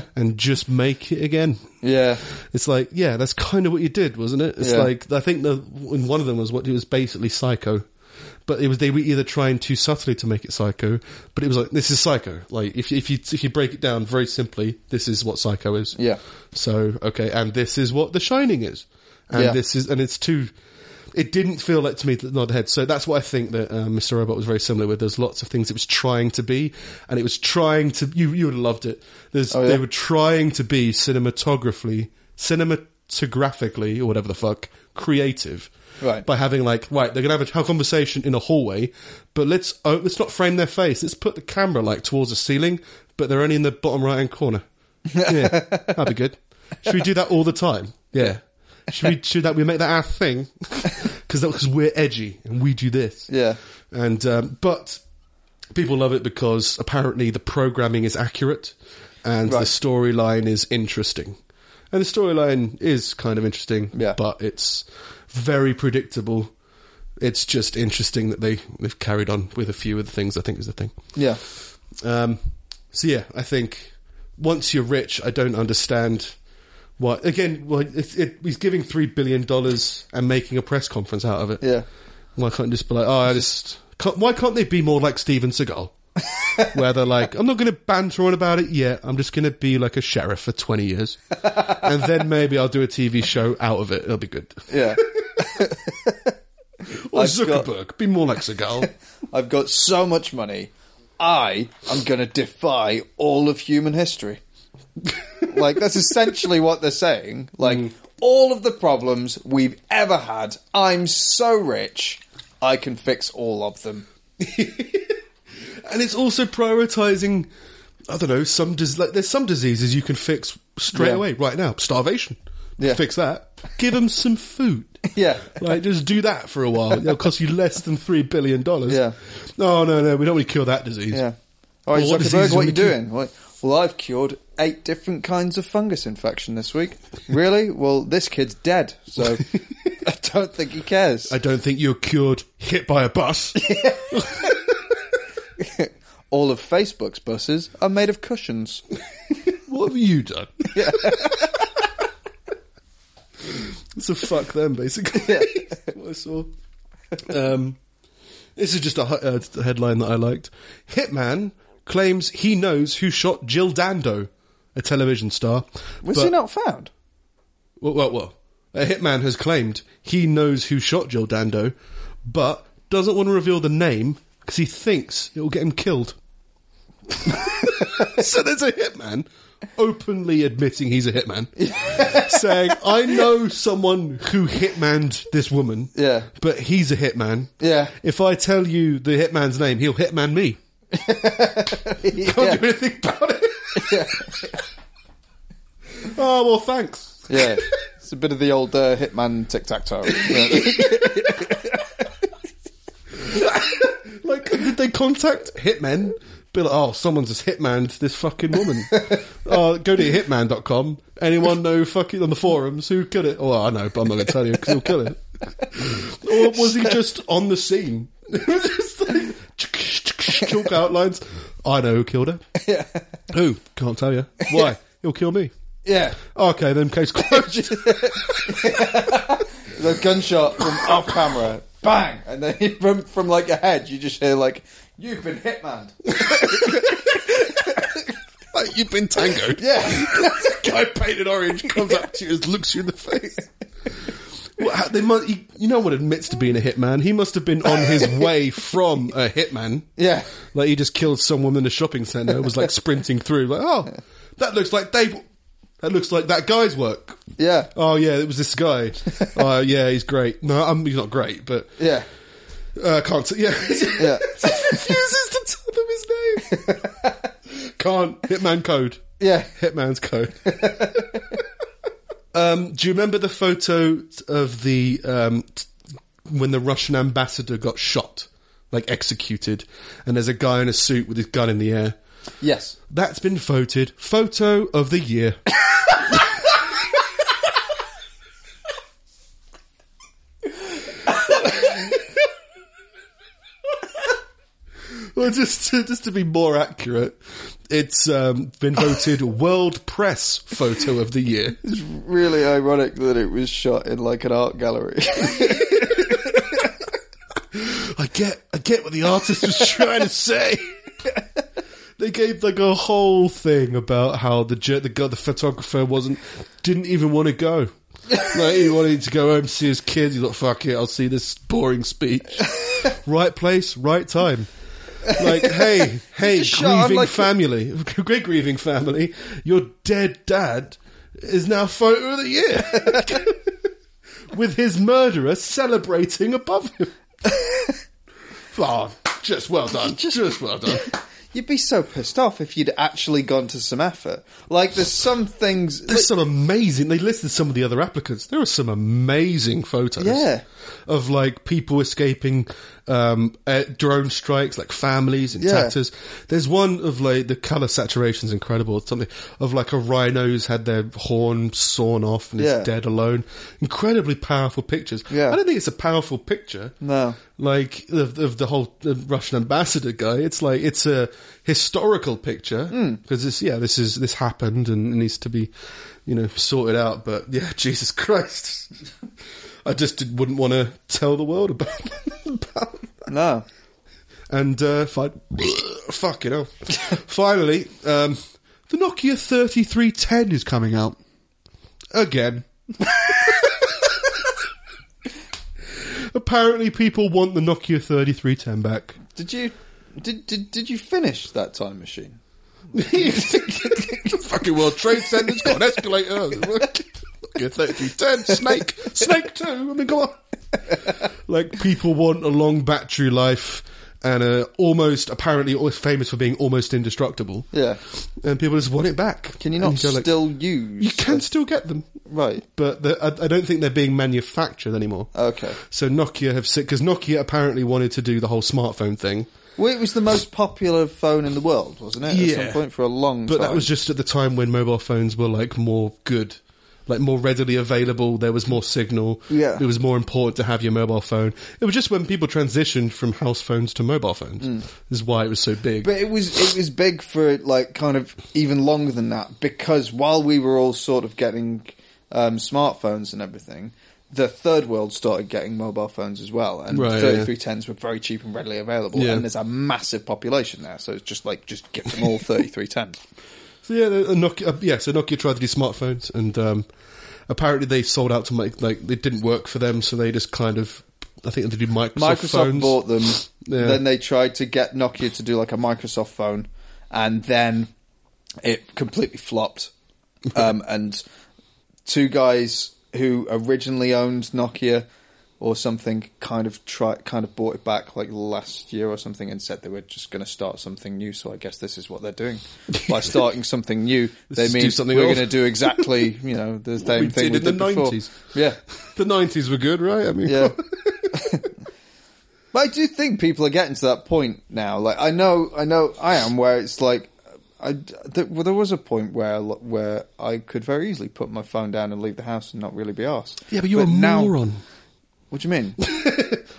and just make it again?
Yeah.
It's like, yeah, that's kind of what you did, wasn't it? It's
Yeah.
like I think the in one of them was what it was basically Psycho, but it was they were either trying too subtly to make it Psycho, but it was like this is Psycho. Like if if you if you break it down very simply, this is what Psycho is.
Yeah.
So okay, and this is what The Shining is, and
Yeah.
this is and it's too. It didn't feel like to me to nod head. So that's what I think that uh, Mr. Robot was very similar with. There's lots of things it was trying to be, and it was trying to. You you would have loved it. There's
Oh, yeah?
they were trying to be cinematographically, cinematographically, or whatever the fuck, creative.
Right.
By having like, right, they're gonna have a conversation in a hallway, but let's oh, let's not frame their face. Let's put the camera like towards the ceiling, but they're only in the bottom right hand corner. Yeah, that'd be good. Should we do that all the time? Yeah. Should we should that we make that our thing? Because because we're edgy and we do this.
Yeah.
And um, but people love it because apparently the programming is accurate and the storyline is interesting. And the storyline is kind of interesting,
Yeah.
but it's very predictable it's just interesting that they they've carried on with a few of the things. I think is the thing.
Yeah.
Um, so yeah, I think once you're rich, I don't understand why. Again, well, it, it, he's giving three billion dollars and making a press conference out of it.
Yeah.
Why can't just be like, oh, I just can't, why can't they be more like Steven Seagal? Where they're like, I'm not going to banter on about it yet. I'm just going to be like a sheriff for 20 years, and then maybe I'll do a TV show out of it. It'll be good.
Yeah.
Or
I've got-
Zuckerberg, be more like Seagal.
I've got so much money. I am going to defy all of human history. like that's essentially what they're saying. Like mm. all of the problems we've ever had, I'm so rich, I can fix all of them.
and it's also prioritizing. I don't know. Some dis- like there's some diseases you can fix straight
Yeah.
away right now. Starvation.
Yeah.
Fix that. Give them some food.
Yeah.
Like just do that for a while. It'll cost you less than three billion dollars.
Yeah.
No, no, no. We don't want to cure that disease.
Yeah. All right,
Well, what
Zuckerberg, what
are
you doing? Well, well, I've cured eight different kinds of fungus infection this week. Really? well, this kid's dead, so I don't think he cares.
I don't think you're cured hit by a bus.
All of Facebook's buses are made of cushions.
what have you done? So fuck them, basically. what I saw. Um, this is just a, uh, headline that I liked. Hitman claims he knows who shot Jill Dando, a television star.
Was
but-
he not found?
Well, well, well, a hitman has claimed he knows who shot Jill Dando, but doesn't want to reveal the name because he thinks it will get him killed. so there's a hitman openly admitting he's a hitman, saying, "I know someone who hitmaned this woman,
Yeah.
but he's a hitman.
Yeah.
If I tell you the hitman's name, he'll hitman me. Can't do anything about it. oh well, thanks."
yeah. It's a bit of the old uh, Hitman tic tac toe.
Like, did they contact hitmen? Be like, oh, someone's just hitmaned this fucking woman. oh, go to hitman.com. Anyone know fucking on the forums who killed it? Oh, I know, but I'm not going to tell you because he'll kill it. or was he just on the scene? just like, chalk outlines. I know who killed her. Yeah. Who? Can't tell you. Why? He'll kill me.
yeah.
Okay, then case closed.
The gunshot from off camera. Bang! And then from, from like your head, you just hear like, you've been hitman.
like, you've been tangoed.
Yeah.
guy painted orange comes up to you and looks you in the face. Well, how- they must, he, you know what admits to being a hitman? He must have been on his way from a hitman.
Yeah.
Like he just killed some woman in a shopping centre, was like sprinting through, like, oh, that looks like Dave, that looks like that guy's work.
Yeah.
Oh yeah, it was this guy. Oh yeah, he's great. No, I'm, he's not great, but
Yeah.
Uh, can't. Yeah,
Yeah.
refuses to tell them his name. can't. Hitman code.
Yeah.
Hitman's code. um, do you remember the photo of the um, t- when the Russian ambassador got shot, like executed, and there's a guy in a suit with his gun in the air?
Yes.
That's been voted photo of the year. well, just to, just to be more accurate, it's um, been voted World Press Photo of the Year.
It's really ironic that it was shot in like an art gallery.
I get, I get what the artist was trying to say. they gave like a whole thing about how the the the photographer wasn't, didn't even want to go. like he wanted to go home and see his kids. He like, "Fuck it, I'll see this boring speech." right place, right time. Like, hey, hey,
Just
grieving
like-
family, great grieving family. Your dead dad is now photo of the year with his murderer celebrating above him. Oh, just well done. Just, well done.
You'd be so pissed off if you'd actually gone to some effort. Like, there's some things.
There's some amazing. They listed some of the other applicants. There are some amazing photos.
Yeah.
Of like people escaping um, uh, drone strikes, like families and
Yeah.
tatters. There's one of like the color saturation's incredible. It's something of like a rhino's had their horn sawn off and
Yeah.
is dead alone. Incredibly powerful pictures.
Yeah.
I don't think it's a powerful picture.
No.
Like of, of the whole uh, Russian ambassador guy, it's like it's a historical picture
Hmm.
because this, yeah, this is this happened and it needs to be, you know, sorted out. But yeah, Jesus Christ, I just did, wouldn't want to tell the world about. about
No.
and uh, fi- fucking hell. Finally, um, the Nokia 3310 is coming out again. Apparently, people want the Nokia 3310 back.
Did you. Did, did, did you finish that time machine?
The fucking World Trade Center's got an escalator. Nokia 3310, Snake, Snake 2. I mean, come on. Like, people want a long battery life and uh, almost, apparently, always famous for being almost indestructible.
Yeah.
And people just want it back.
Can you
And
not
go like,
still use.
You can still get them,
Right.
but the, I, I don't think they're being manufactured anymore.
Okay.
So Nokia have sick because Nokia apparently wanted to do the whole smartphone thing,
Well, it was the most popular phone in the world, wasn't it? At
Yeah.
some point for a long time.
but
time.
that was just at the time when mobile phones were like more good, like more readily available. There was more signal.
Yeah.
it was more important to have your mobile phone. It was just when people transitioned from house phones to mobile phones. Is why it was so big.
But it was it was big for like kind of even longer than that because while we were all sort of getting um, smartphones and everything, the third world started getting mobile phones as well, and
Right,
thirty three tens were very cheap and readily available.
Yeah.
And there's a massive population there, so it's just like just get them all thirty three tens.
So yeah, the Nokia, uh, yeah, so Nokia tried to do smartphones, and um, apparently they sold out to make like it didn't work for them, so they just kind of, I think they did Microsoft,
Microsoft
phones.
bought them.
Yeah.
Then they tried to get Nokia to do like a Microsoft phone, and then it completely flopped. Um, and two guys who originally owned Nokia or something kind of try kind of bought it back like last year or something and said they were just going to start something new. So I guess this is what they're doing by starting something new. they mean
something
we're going to do exactly you know the same
we
thing
did
we
in the
did before.
90s.
Yeah.
The nineties were good, right? I mean,
Yeah. but I do think people are getting to that point now. Like I know, I know, I am where it's like, I there, well, there was a point where where I could very easily put my phone down and leave the house and not really be asked.
yeah, but you're a
now,
moron.
What do you mean?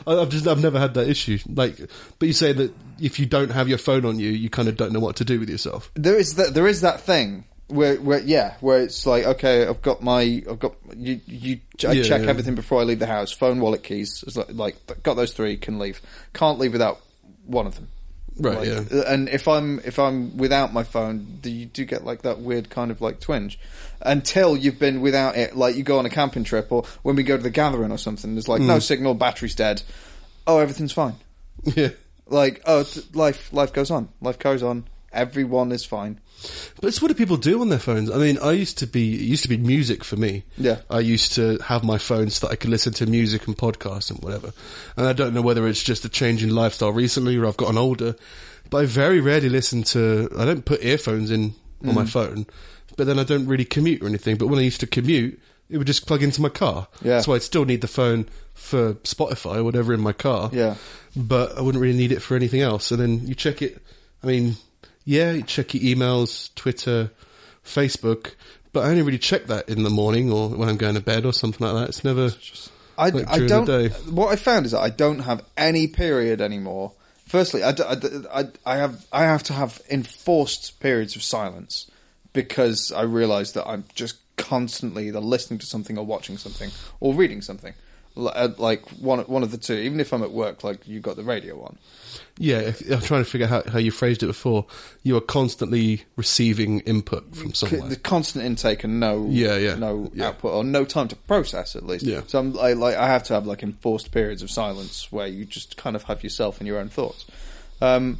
I- I've just I've never had that issue. Like, but you say that if you don't have your phone on you, you kind of don't know what to do with yourself.
there is that there is that thing where where yeah where it's like okay I've got my I've got you you I
Yeah,
check
yeah.
everything before I leave the house phone wallet keys it's like, like got those three can leave can't leave without one of them
Right,
Like,
yeah.
and if I'm if I'm without my phone do you do get like that weird kind of like twinge until you've been without it like you go on a camping trip or when we go to the gathering or something there's like
Hmm.
no signal battery's dead oh everything's fine
Yeah.
like oh life life goes on life goes on everyone is fine
But it's what do people do on their phones? I mean, I used to be, it used to be music for me.
Yeah.
I used to have my phone so that I could listen to music and podcasts and whatever. And I don't know whether it's just a change in lifestyle recently or I've gotten older, but I very rarely listen to, I don't put earphones in on
Mm.
my phone, but then I don't really commute or anything. But when I used to commute, it would just plug into my car.
Yeah.
So I'd still need the phone for Spotify or whatever in my car.
Yeah.
But I wouldn't really need it for anything else. And then you check it, I mean, yeah, check your emails, Twitter, Facebook, but I only really check that in the morning or when I'm going to bed or something like that. It's never,
I,
like,
I don't. What I found is that I don't have any period anymore. Firstly, I, d- I d- I- I have I have to have enforced periods of silence because I realise that I'm just constantly either listening to something or watching something or reading something. Uh, Like one one of the two. Even if I'm at work, like you got the radio on.
yeah, if, I'm trying to figure out how, how you phrased it before. You are constantly receiving input from somewhere.
the constant intake and no
Yeah, yeah,
no
yeah.
output or no time to process at least.
Yeah.
So I'm I, like I have to have like enforced periods of silence where you just kind of have yourself and your own thoughts. Um,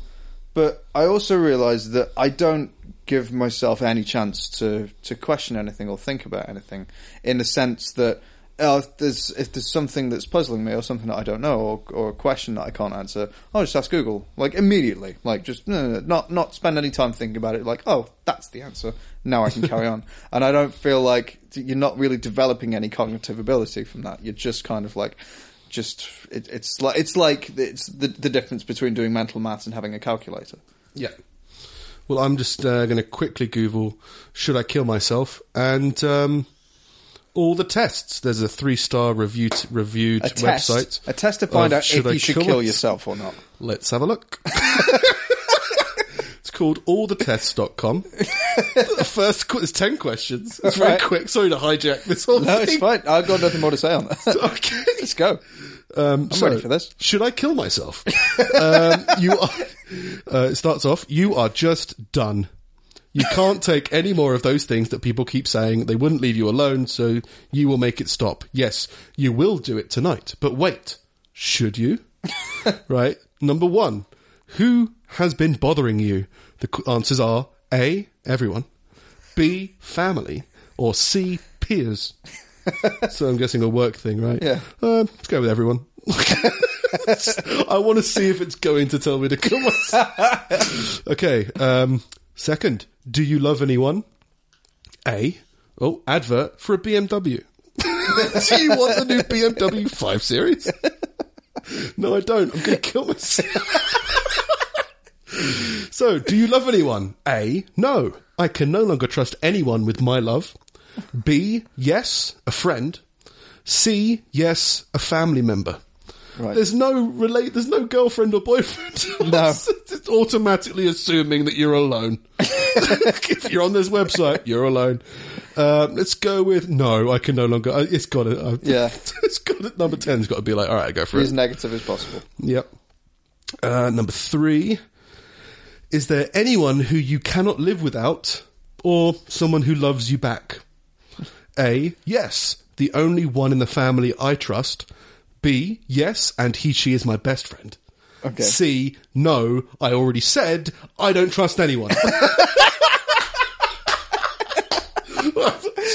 but I also realise that I don't give myself any chance to to question anything or think about anything in the sense that uh, if there's if there's something that's puzzling me or something that I don't know or, or a question that I can't answer, I'll just ask Google like immediately. Like just no, no, no, not not spend any time thinking about it. Like oh, that's the answer. Now I can carry on. And I don't feel like you're not really developing any cognitive ability from that. You're just kind of like just it, it's like it's like it's the the difference between doing mental maths and having a calculator.
Yeah. Well, I'm just uh, going to quickly Google "should I kill myself" and um, all the tests. There's a three star reviewed reviewed
A test,
website.
a test to find
of
out
should
if
I
you should
kill
kill yourself or not.
Let's have a look. it's called allthetests.com. the first, qu- there's 10 questions. It's very
Right.
quick. Sorry to hijack this whole
No,
thing.
it's fine. I've got nothing more to say on that.
Okay.
Let's go.
Um,
I'm ready for this.
Should I kill myself? um, you are, uh, it starts off, you are just done. You can't take any more of those things that people keep saying. They wouldn't leave you alone, so you will make it stop. Yes, you will do it tonight. But wait, should you? right? Number one, who has been bothering you? The answers are A, everyone, B, family, or C, peers. so I'm guessing a work thing, right?
Yeah.
Um, let's go with everyone. I want to see if it's going to tell me to come. okay. Um, second, do you love anyone? A. Oh, advert for a BMW. do you want the new BMW 5 Series? no, I don't. I'm going to kill myself. so, do you love anyone? A. No. I can no longer trust anyone with my love. B. Yes, a friend. C. Yes, a family member.
Right.
There's no relate. There's no girlfriend or boyfriend.
No.
it's automatically assuming that you're alone. if you're on this website, you're alone. Um, let's go with no. I can no longer. uh, It's got to. Uh,
Yeah.
it's got to, number ten's got to be like, all right, go for
Be as negative as possible.
Yep. Uh, number three. Is there anyone who you cannot live without, or someone who loves you back? A. Yes, the only one in the family I trust. B. Yes, and he, she is my best friend.
Okay.
C. No, I already said I don't trust anyone.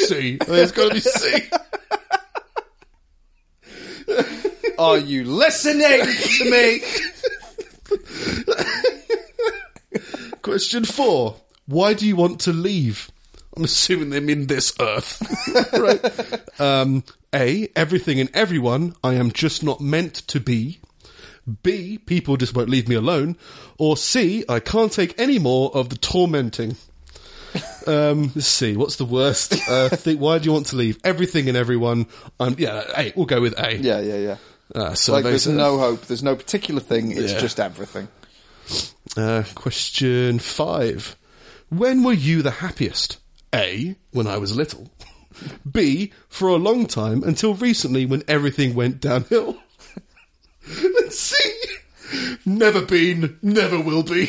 C. There's got to be C.
Are you listening to me?
Question four. Why do you want to leave? I'm assuming they mean this earth. right. Um, A. Everything and everyone I am just not meant to be. B. People just won't leave me alone. Or C. I can't take any more of the tormenting. Um, let's see. What's the worst? Uh, thi- why do you want to leave? Everything and everyone. I'm, yeah, A. We'll go with A.
Yeah, yeah, yeah.
Uh, so
Like there's no hope. There's no particular thing. It's
Yeah.
just everything.
Uh, question five. When were you the happiest? A. When I was little. B. For a long time until recently when everything went downhill. and C. Never been, never will be.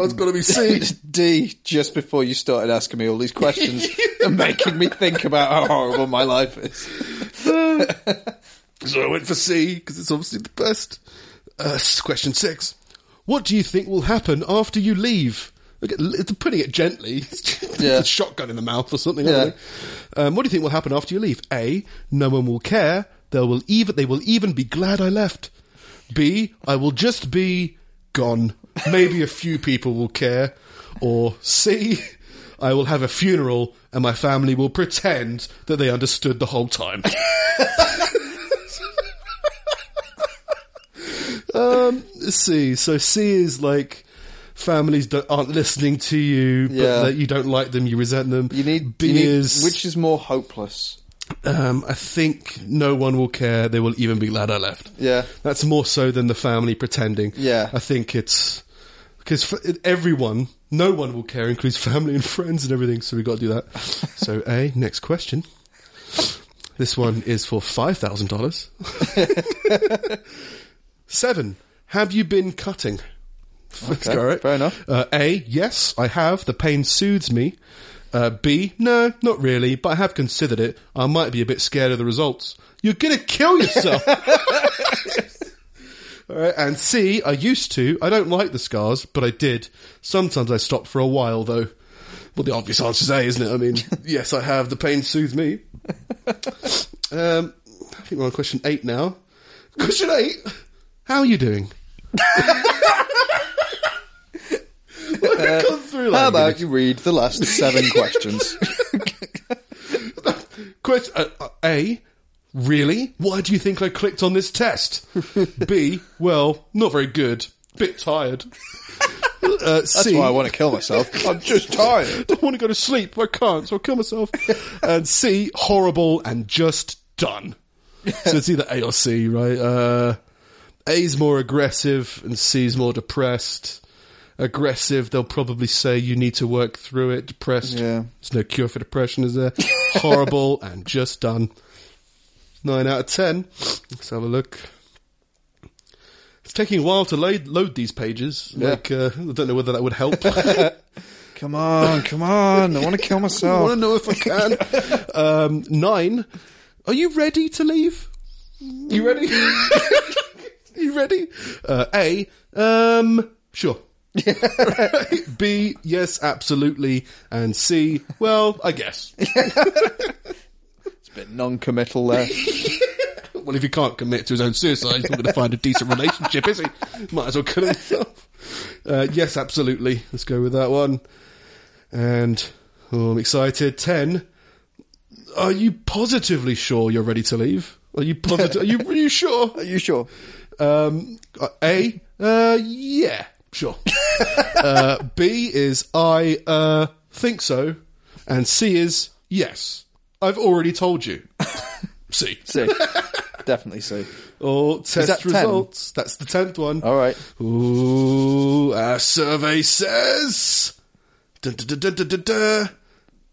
oh, it's got to be C.
D, just before you started asking me all these questions and making me think about how horrible my life is.
So I went for C because it's obviously the best. Uh, question six. What do you think will happen after you leave? Putting it gently.
Yeah.
a shotgun in the mouth or something.
Yeah.
Um, what do you think will happen after you leave? A. No one will care. They will even. They will even be glad I left. B. I will just be gone. Maybe a few people will care. Or C. I will have a funeral and my family will pretend that they understood the whole time. Um, let's see. So C is like families that aren't listening to you, but
Yeah.
that you don't like them, you resent them.
You need,
B
you need
is
which is more hopeless.
um, I think no one will care. They will even be glad I left.
Yeah.
That's more so than the family pretending.
Yeah.
I think it's because everyone, no one will care, includes family and friends and everything. So we got to do that. so A, next question. This one is for five thousand dollars. Seven. Have you been cutting? Let's
Okay,
go,
fair enough.
Uh, A. Yes, I have. The pain soothes me. Uh, B. No, not really, but I have considered it. I might be a bit scared of the results. You're gonna kill yourself. All right, and C, I used to. I don't like the scars, but I did. Sometimes I stopped for a while, though. Well, the obvious answer is A, isn't it? I mean, yes, I have. The pain soothes me. Um, I think we're on question eight now. Question eight. How are you doing? Well, through
How about you read the last seven questions?
Question uh, uh, A. Really? Why do you think I clicked on this test? B. Well, not very good. Bit tired. Uh,
That's
C.
why I want to kill myself. I'm just tired.
I want to go to sleep. I can't, so I'll kill myself. and C. Horrible and just done. So it's either A or C, right? Uh, A's more aggressive and C's more depressed. Aggressive, they'll probably say you need to work through it. Depressed,
Yeah.
there's no cure for depression, is there? Horrible and just done. Nine out of ten. Let's have a look. It's taking a while to load, load these pages.
Yeah.
Like, uh, I don't know whether that would help.
Come on, come on. I want to kill myself.
I want to know if I can. um, nine. Are you ready to leave? You ready? You ready? Uh, A. Um, sure. B. Yes, absolutely. And C. Well, I guess.
It's a bit non-committal there.
Well, if he can't commit to his own suicide, he's not going to find a decent relationship, is he? Might as well kill himself. Uh, yes, absolutely. Let's go with that one. And oh, I'm excited. Ten. Are you positively sure you're ready to leave? Are you positive? are you are you sure?
Are you sure?
Um, A. Uh, yeah, sure. uh, B is I uh think so, and C is yes. I've already told you. C.
C. Definitely see.
Or test
that 10?
results. That's the tenth one.
All right.
Ooh, our survey says. Dun, dun, dun.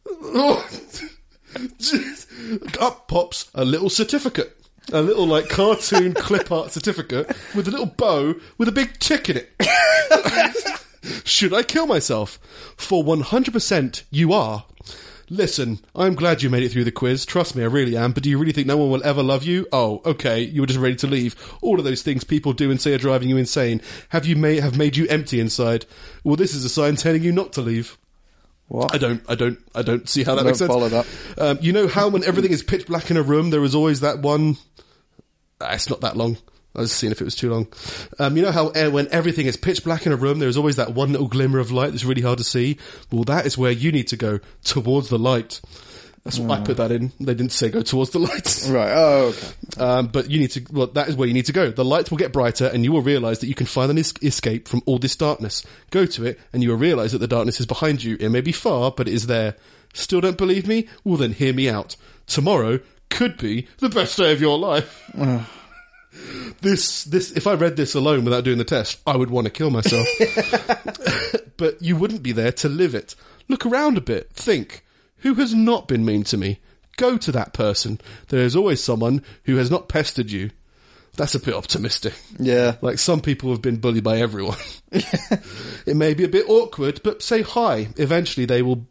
Up pops a little certificate. A little like cartoon clip art certificate with a little bow with a big tick in it. Should I kill myself? For 100% you are. Listen, I'm glad you made it through the quiz. Trust me, I really am. But do you really think no one will ever love you? Oh, okay. You were just ready to leave. All of those things people do and say are driving you insane. Have you made have made you empty inside? Well, this is a sign telling you not to leave.
What?
I don't, I don't, I don't see how that
I
makes sense.
follow that.
Um, you know how when everything is pitch black in a room, there is always that one. Ah, it's not that long. I was seeing if it was too long. Um, you know how uh, when everything is pitch black in a room, there is always that one little glimmer of light that's really hard to see. Well, that is where you need to go towards the light. That's what I put that in. They didn't say go towards the lights.
Right. Oh, okay.
Um, but you need to, well, that is where you need to go. The lights will get brighter and you will realize that you can find an es- escape from all this darkness. Go to it and you will realize that the darkness is behind you. It may be far, but it is there. Still don't believe me? Well then hear me out. Tomorrow could be the best day of your life. this, this, if I read this alone without doing the test, I would want to kill myself. but you wouldn't be there to live it. Look around a bit. Think. Who has not been mean to me? Go to that person. There is always someone who has not pestered you. That's a bit optimistic.
Yeah.
Like some people have been bullied by everyone. it may be a bit awkward, but say hi. Eventually they will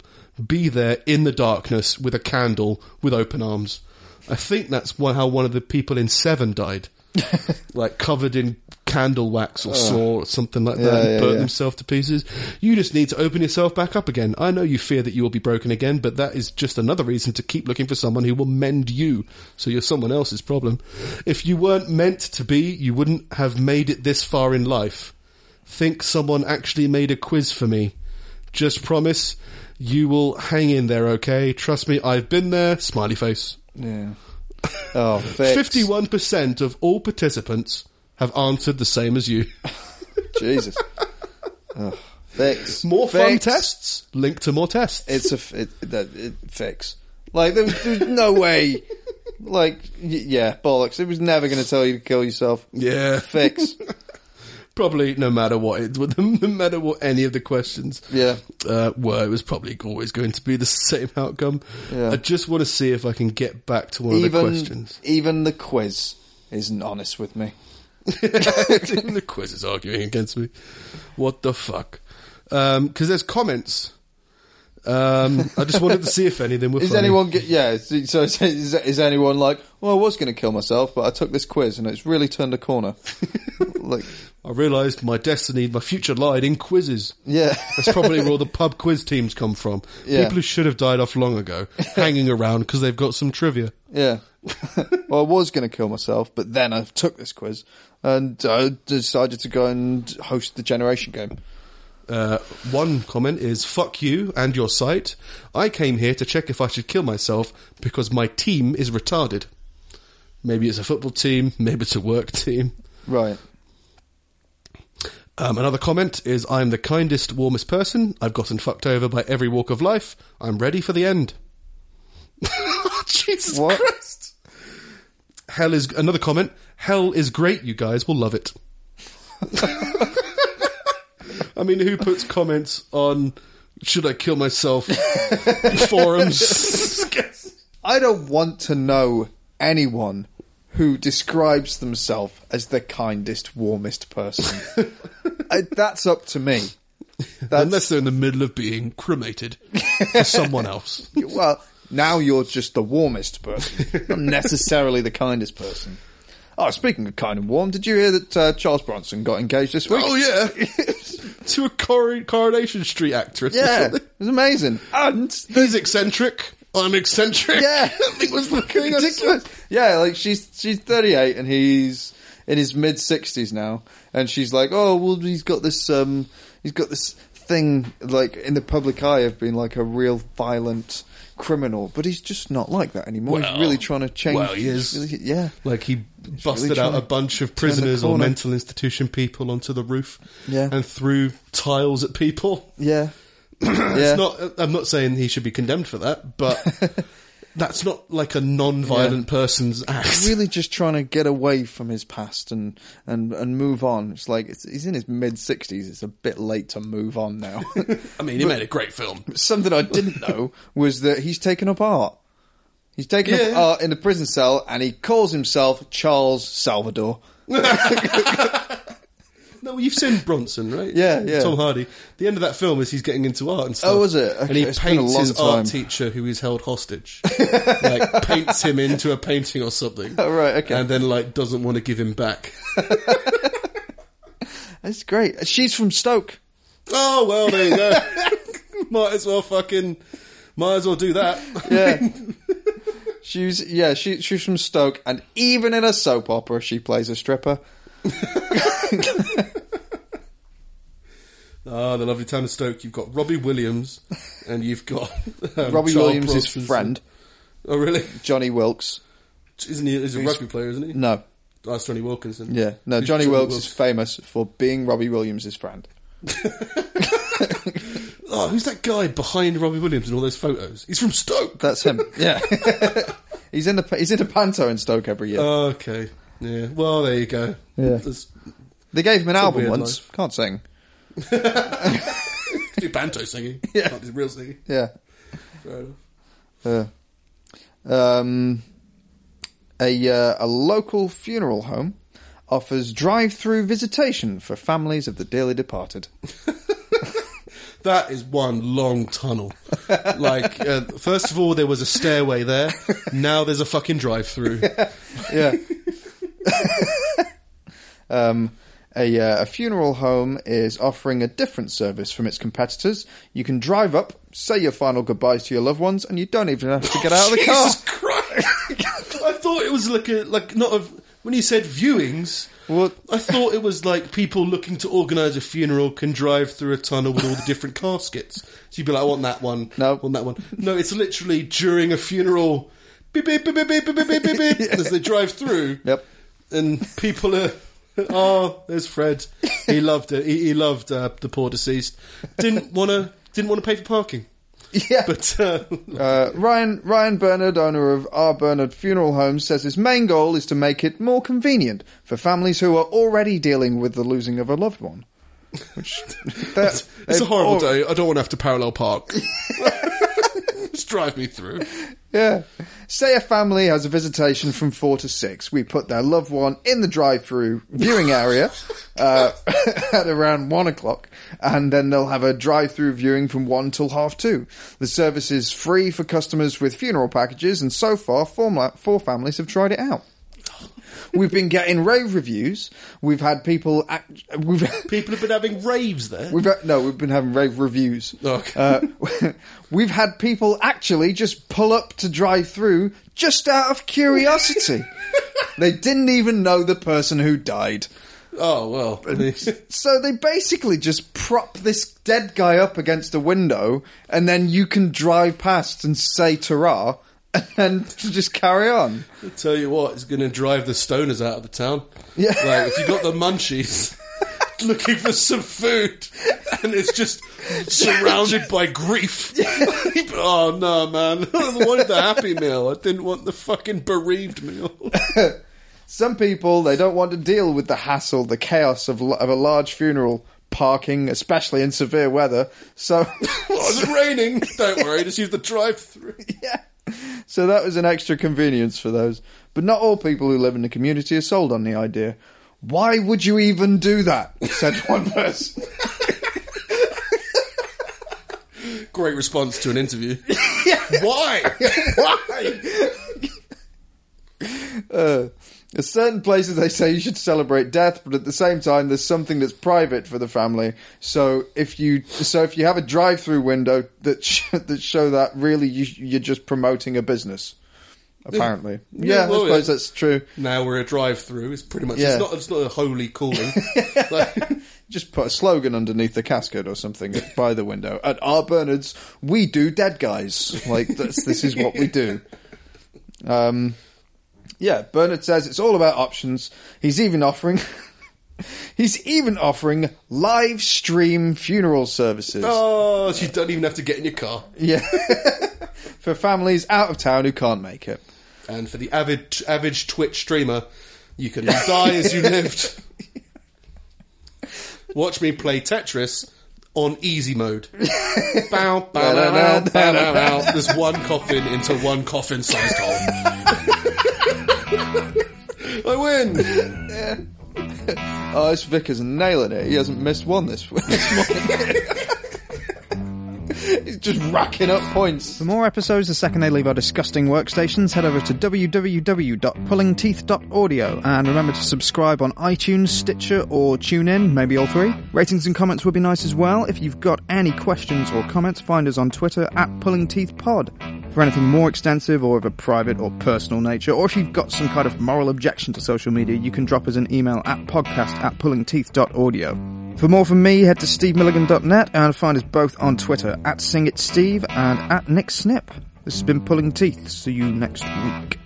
be there in the darkness with a candle with open arms. I think that's how one of the people in Seven died. like covered in candle wax or saw or something like that
Yeah,
and
yeah,
burnt
yeah.
themselves to pieces. You just need to open yourself back up again. I know you fear that you will be broken again, but that is just another reason to keep looking for someone who will mend you, so you're someone else's problem. If you weren't meant to be, you wouldn't have made it this far in life. Think someone actually made a quiz for me. Just promise you will hang in there, okay? Trust me, I've been there. Smiley face.
Yeah. Oh, fix.
Fifty-one percent of all participants have answered the same as you.
Jesus. Oh, fix.
More fun tests. Link to more tests.
It's a it, that it, fix. Like there's, there's no way. Like y- yeah, bollocks. It was never going to tell you to kill yourself.
yeah,
Fix.
probably no matter what it, no matter what any of the questions
Yeah.
uh, were, it was probably always going to be the same outcome.
Yeah.
I just want to see if I can get back to one of the questions.
even the quiz isn't honest with me.
The quiz is arguing against me. What the fuck? Um, because there's comments. Um, I just wanted to see if any of them were
Is
funny.
anyone get yeah? So is, is, is anyone like? Well, I was going to kill myself, but I took this quiz and it's really turned a corner. like,
I realised my destiny, my future lied in quizzes.
yeah,
That's probably where all the pub quiz teams come from.
Yeah.
People who should have died off long ago, hanging around because they've got some trivia.
yeah. well, I was going to kill myself, but then I took this quiz and I decided to go and host the generation game.
Uh, one comment is "fuck you and your site." I came here to check if I should kill myself because my team is retarded. Maybe it's a football team, maybe it's a work team.
Right.
Um, another comment is I'm the kindest, warmest person. I've gotten fucked over by every walk of life. I'm ready for the end. Jesus
What?
Christ. Hell is another comment. Hell is great. You guys will love it. I mean, who puts comments on should I kill myself forums?
I don't want to know anyone who describes themselves as the kindest, warmest person. I, that's up to me. That's,
Unless they're in the middle of being cremated for someone else.
well, now you're just the warmest person, not necessarily the kindest person. Oh, speaking of kind and warm, did you hear that uh, Charles Bronson got engaged this week?
Oh yeah, to a Cor- Coronation Street actress.
yeah,
something.
it was amazing. And
He's eccentric. I'm eccentric.
Yeah,
it was fucking
ridiculous. Yeah, like she's she's 38 and he's in his mid 60s now, and she's like, oh well, he's got this um, he's got this thing like in the public eye of being like a real violent criminal, but he's just not like that anymore.
Well,
he's really trying to change.
well, he is.
really- yeah,
Like he busted
really
out a bunch of prisoners or mental institution people onto the roof,
Yeah.
and threw tiles at people.
yeah, yeah.
It's not. I'm not saying he should be condemned for that, but that's not like a non-violent person's act.
He's really just trying to get away from his past and and and move on. It's like it's, he's in his mid sixties. It's a bit late to move on now.
I mean, he made a great film.
Something I didn't know was that he's taken up art. He's taken up art in the prison cell, and he calls himself Charles Salvador.
No, you've seen Bronson, right?
Yeah, yeah.
Tom Hardy. The end of that film is he's getting into art and oh, stuff.
Oh, was it?
and he
Okay, it's been a
paints
long
his
time.
art teacher who is held hostage. like paints him into a painting or something.
Oh, right, okay.
And then like doesn't want to give him back.
That's great. She's from Stoke.
Oh well, there you go. might as well fucking, might as well do that.
Yeah. she's yeah, she she's from Stoke, and even in a soap opera, she plays a stripper.
Ah, the lovely town of Stoke. You've got Robbie Williams, and you've got um,
Robbie
Charles
Williams'
Bronson's-
friend,
Oh really?
Johnny Wilkes.
Isn't he? He's a rugby player, isn't he?
No,
that's Jonny Wilkinson.
yeah, no.
Who's
Johnny Wilkes
Wilkes?
is famous for being Robbie Williams' friend.
Oh, who's that guy behind Robbie Williams in all those photos? He's from Stoke.
That's him. Yeah, he's in the he's in a panto in Stoke every year.
Okay. Yeah. Well, there you go.
Yeah.
That's,
they gave him an album once. Can't sing.
Do banto singing.
Yeah.
Not real singing.
Yeah.
Fair enough.
Uh, um, a uh, a local funeral home offers drive-through visitation for families of the dearly departed.
That is one long tunnel. like, uh, first of all, there was a stairway there. Now there's a fucking drive-through.
Yeah. um, a, uh, a funeral home is offering a different service from its competitors. You can drive up, say your final goodbyes to your loved ones, and you don't even have to get out of the car.
Jesus Christ! I thought it was like a like not a when you said viewings. I thought it was like people looking to organise a funeral can drive through a tunnel with all the different caskets. So you'd be like, I want that one.
No.
I want that one. No, it's literally during a funeral. Beep, beep, beep, beep, beep, beep, beep, beep, beep, as they drive through.
Yep.
And people are, oh, there's Fred. He loved it. He, he loved uh, the poor deceased. Didn't want to. Didn't want to pay for parking.
Yeah.
But uh,
Uh, Ryan Ryan Bernard, owner of R Bernard Funeral Homes, says his main goal is to make it more convenient for families who are already dealing with the losing of a loved one. Which that-
it's a horrible
al-
day. I don't want to have to parallel park. Just drive me through.
Yeah. Say a family has a visitation from four to six. We put their loved one in the drive-through viewing area uh, at around one o'clock, and then they'll have a drive-through viewing from one till half two. The service is free for customers with funeral packages, and so far, four, four families have tried it out. We've been getting rave reviews. We've had people. Act- we've
People have been having raves there.
We've had, no, we've been having rave reviews.
Okay.
Uh, we've had people actually just pull up to drive through just out of curiosity. they didn't even know the person who died.
oh well.
So they basically just prop this dead guy up against a window and then you can drive past and say Tara and then just carry on.
I tell you what, it's going to drive the stoners out of the town.
Yeah.
Like if you've got the munchies. Looking for some food, and it's just surrounded by grief. oh no, man! I wanted the happy meal. I didn't want the fucking bereaved meal.
Some people, they don't want to deal with the hassle, the chaos of, of a large funeral, parking, especially in severe weather. So,
Oh, is it raining? Don't worry, just use the drive-through.
yeah. So that was an extra convenience for those. But not all people who live in the community are sold on the idea. Why would you even do that? said one person.
Great response to an interview. Why? Why?
Uh, there's certain places they say you should celebrate death, but at the same time, there's something that's private for the family. So if you so if you have a drive-through window that sh- that show that, really you, you're just promoting a business. Apparently, yeah,
Yeah, well,
I suppose that's true.
Now we're a drive-through. It's pretty much.
Yeah.
It's not. It's not a holy calling. Like,
Just put a slogan underneath the casket or something by the window. At our Bernards, we do dead guys. Like that's, this is what we do. Um, yeah, Bernard says it's all about options. He's even offering. He's even offering live stream funeral services.
oh, so you don't even have to get in your car.
Yeah, for families out of town who can't make it.
And for the avid, average Twitch streamer, you can die as you lived. Watch me play Tetris on easy mode. bow, bow, bow, bow, bow, bow, bow. There's one coffin into one coffin-sized hole. I win.
Oh, this Vickers nailing it. He hasn't missed one this, this morning. He's just racking up points.
For more episodes the second they leave our disgusting workstations, head over to www.pullingteeth.audio and remember to subscribe on iTunes, Stitcher, or TuneIn, maybe all three. Ratings and comments would be nice as well. If you've got any questions or comments, find us on Twitter at pullingteethpod. For anything more extensive or of a private or personal nature, or if you've got some kind of moral objection to social media, you can drop us an email at podcast at pullingteeth.audio. For more from me, head to stevemilligan.net and find us both on Twitter at Sing It Steve and at Nick Snip. This has been Pulling Teeth. See you next week.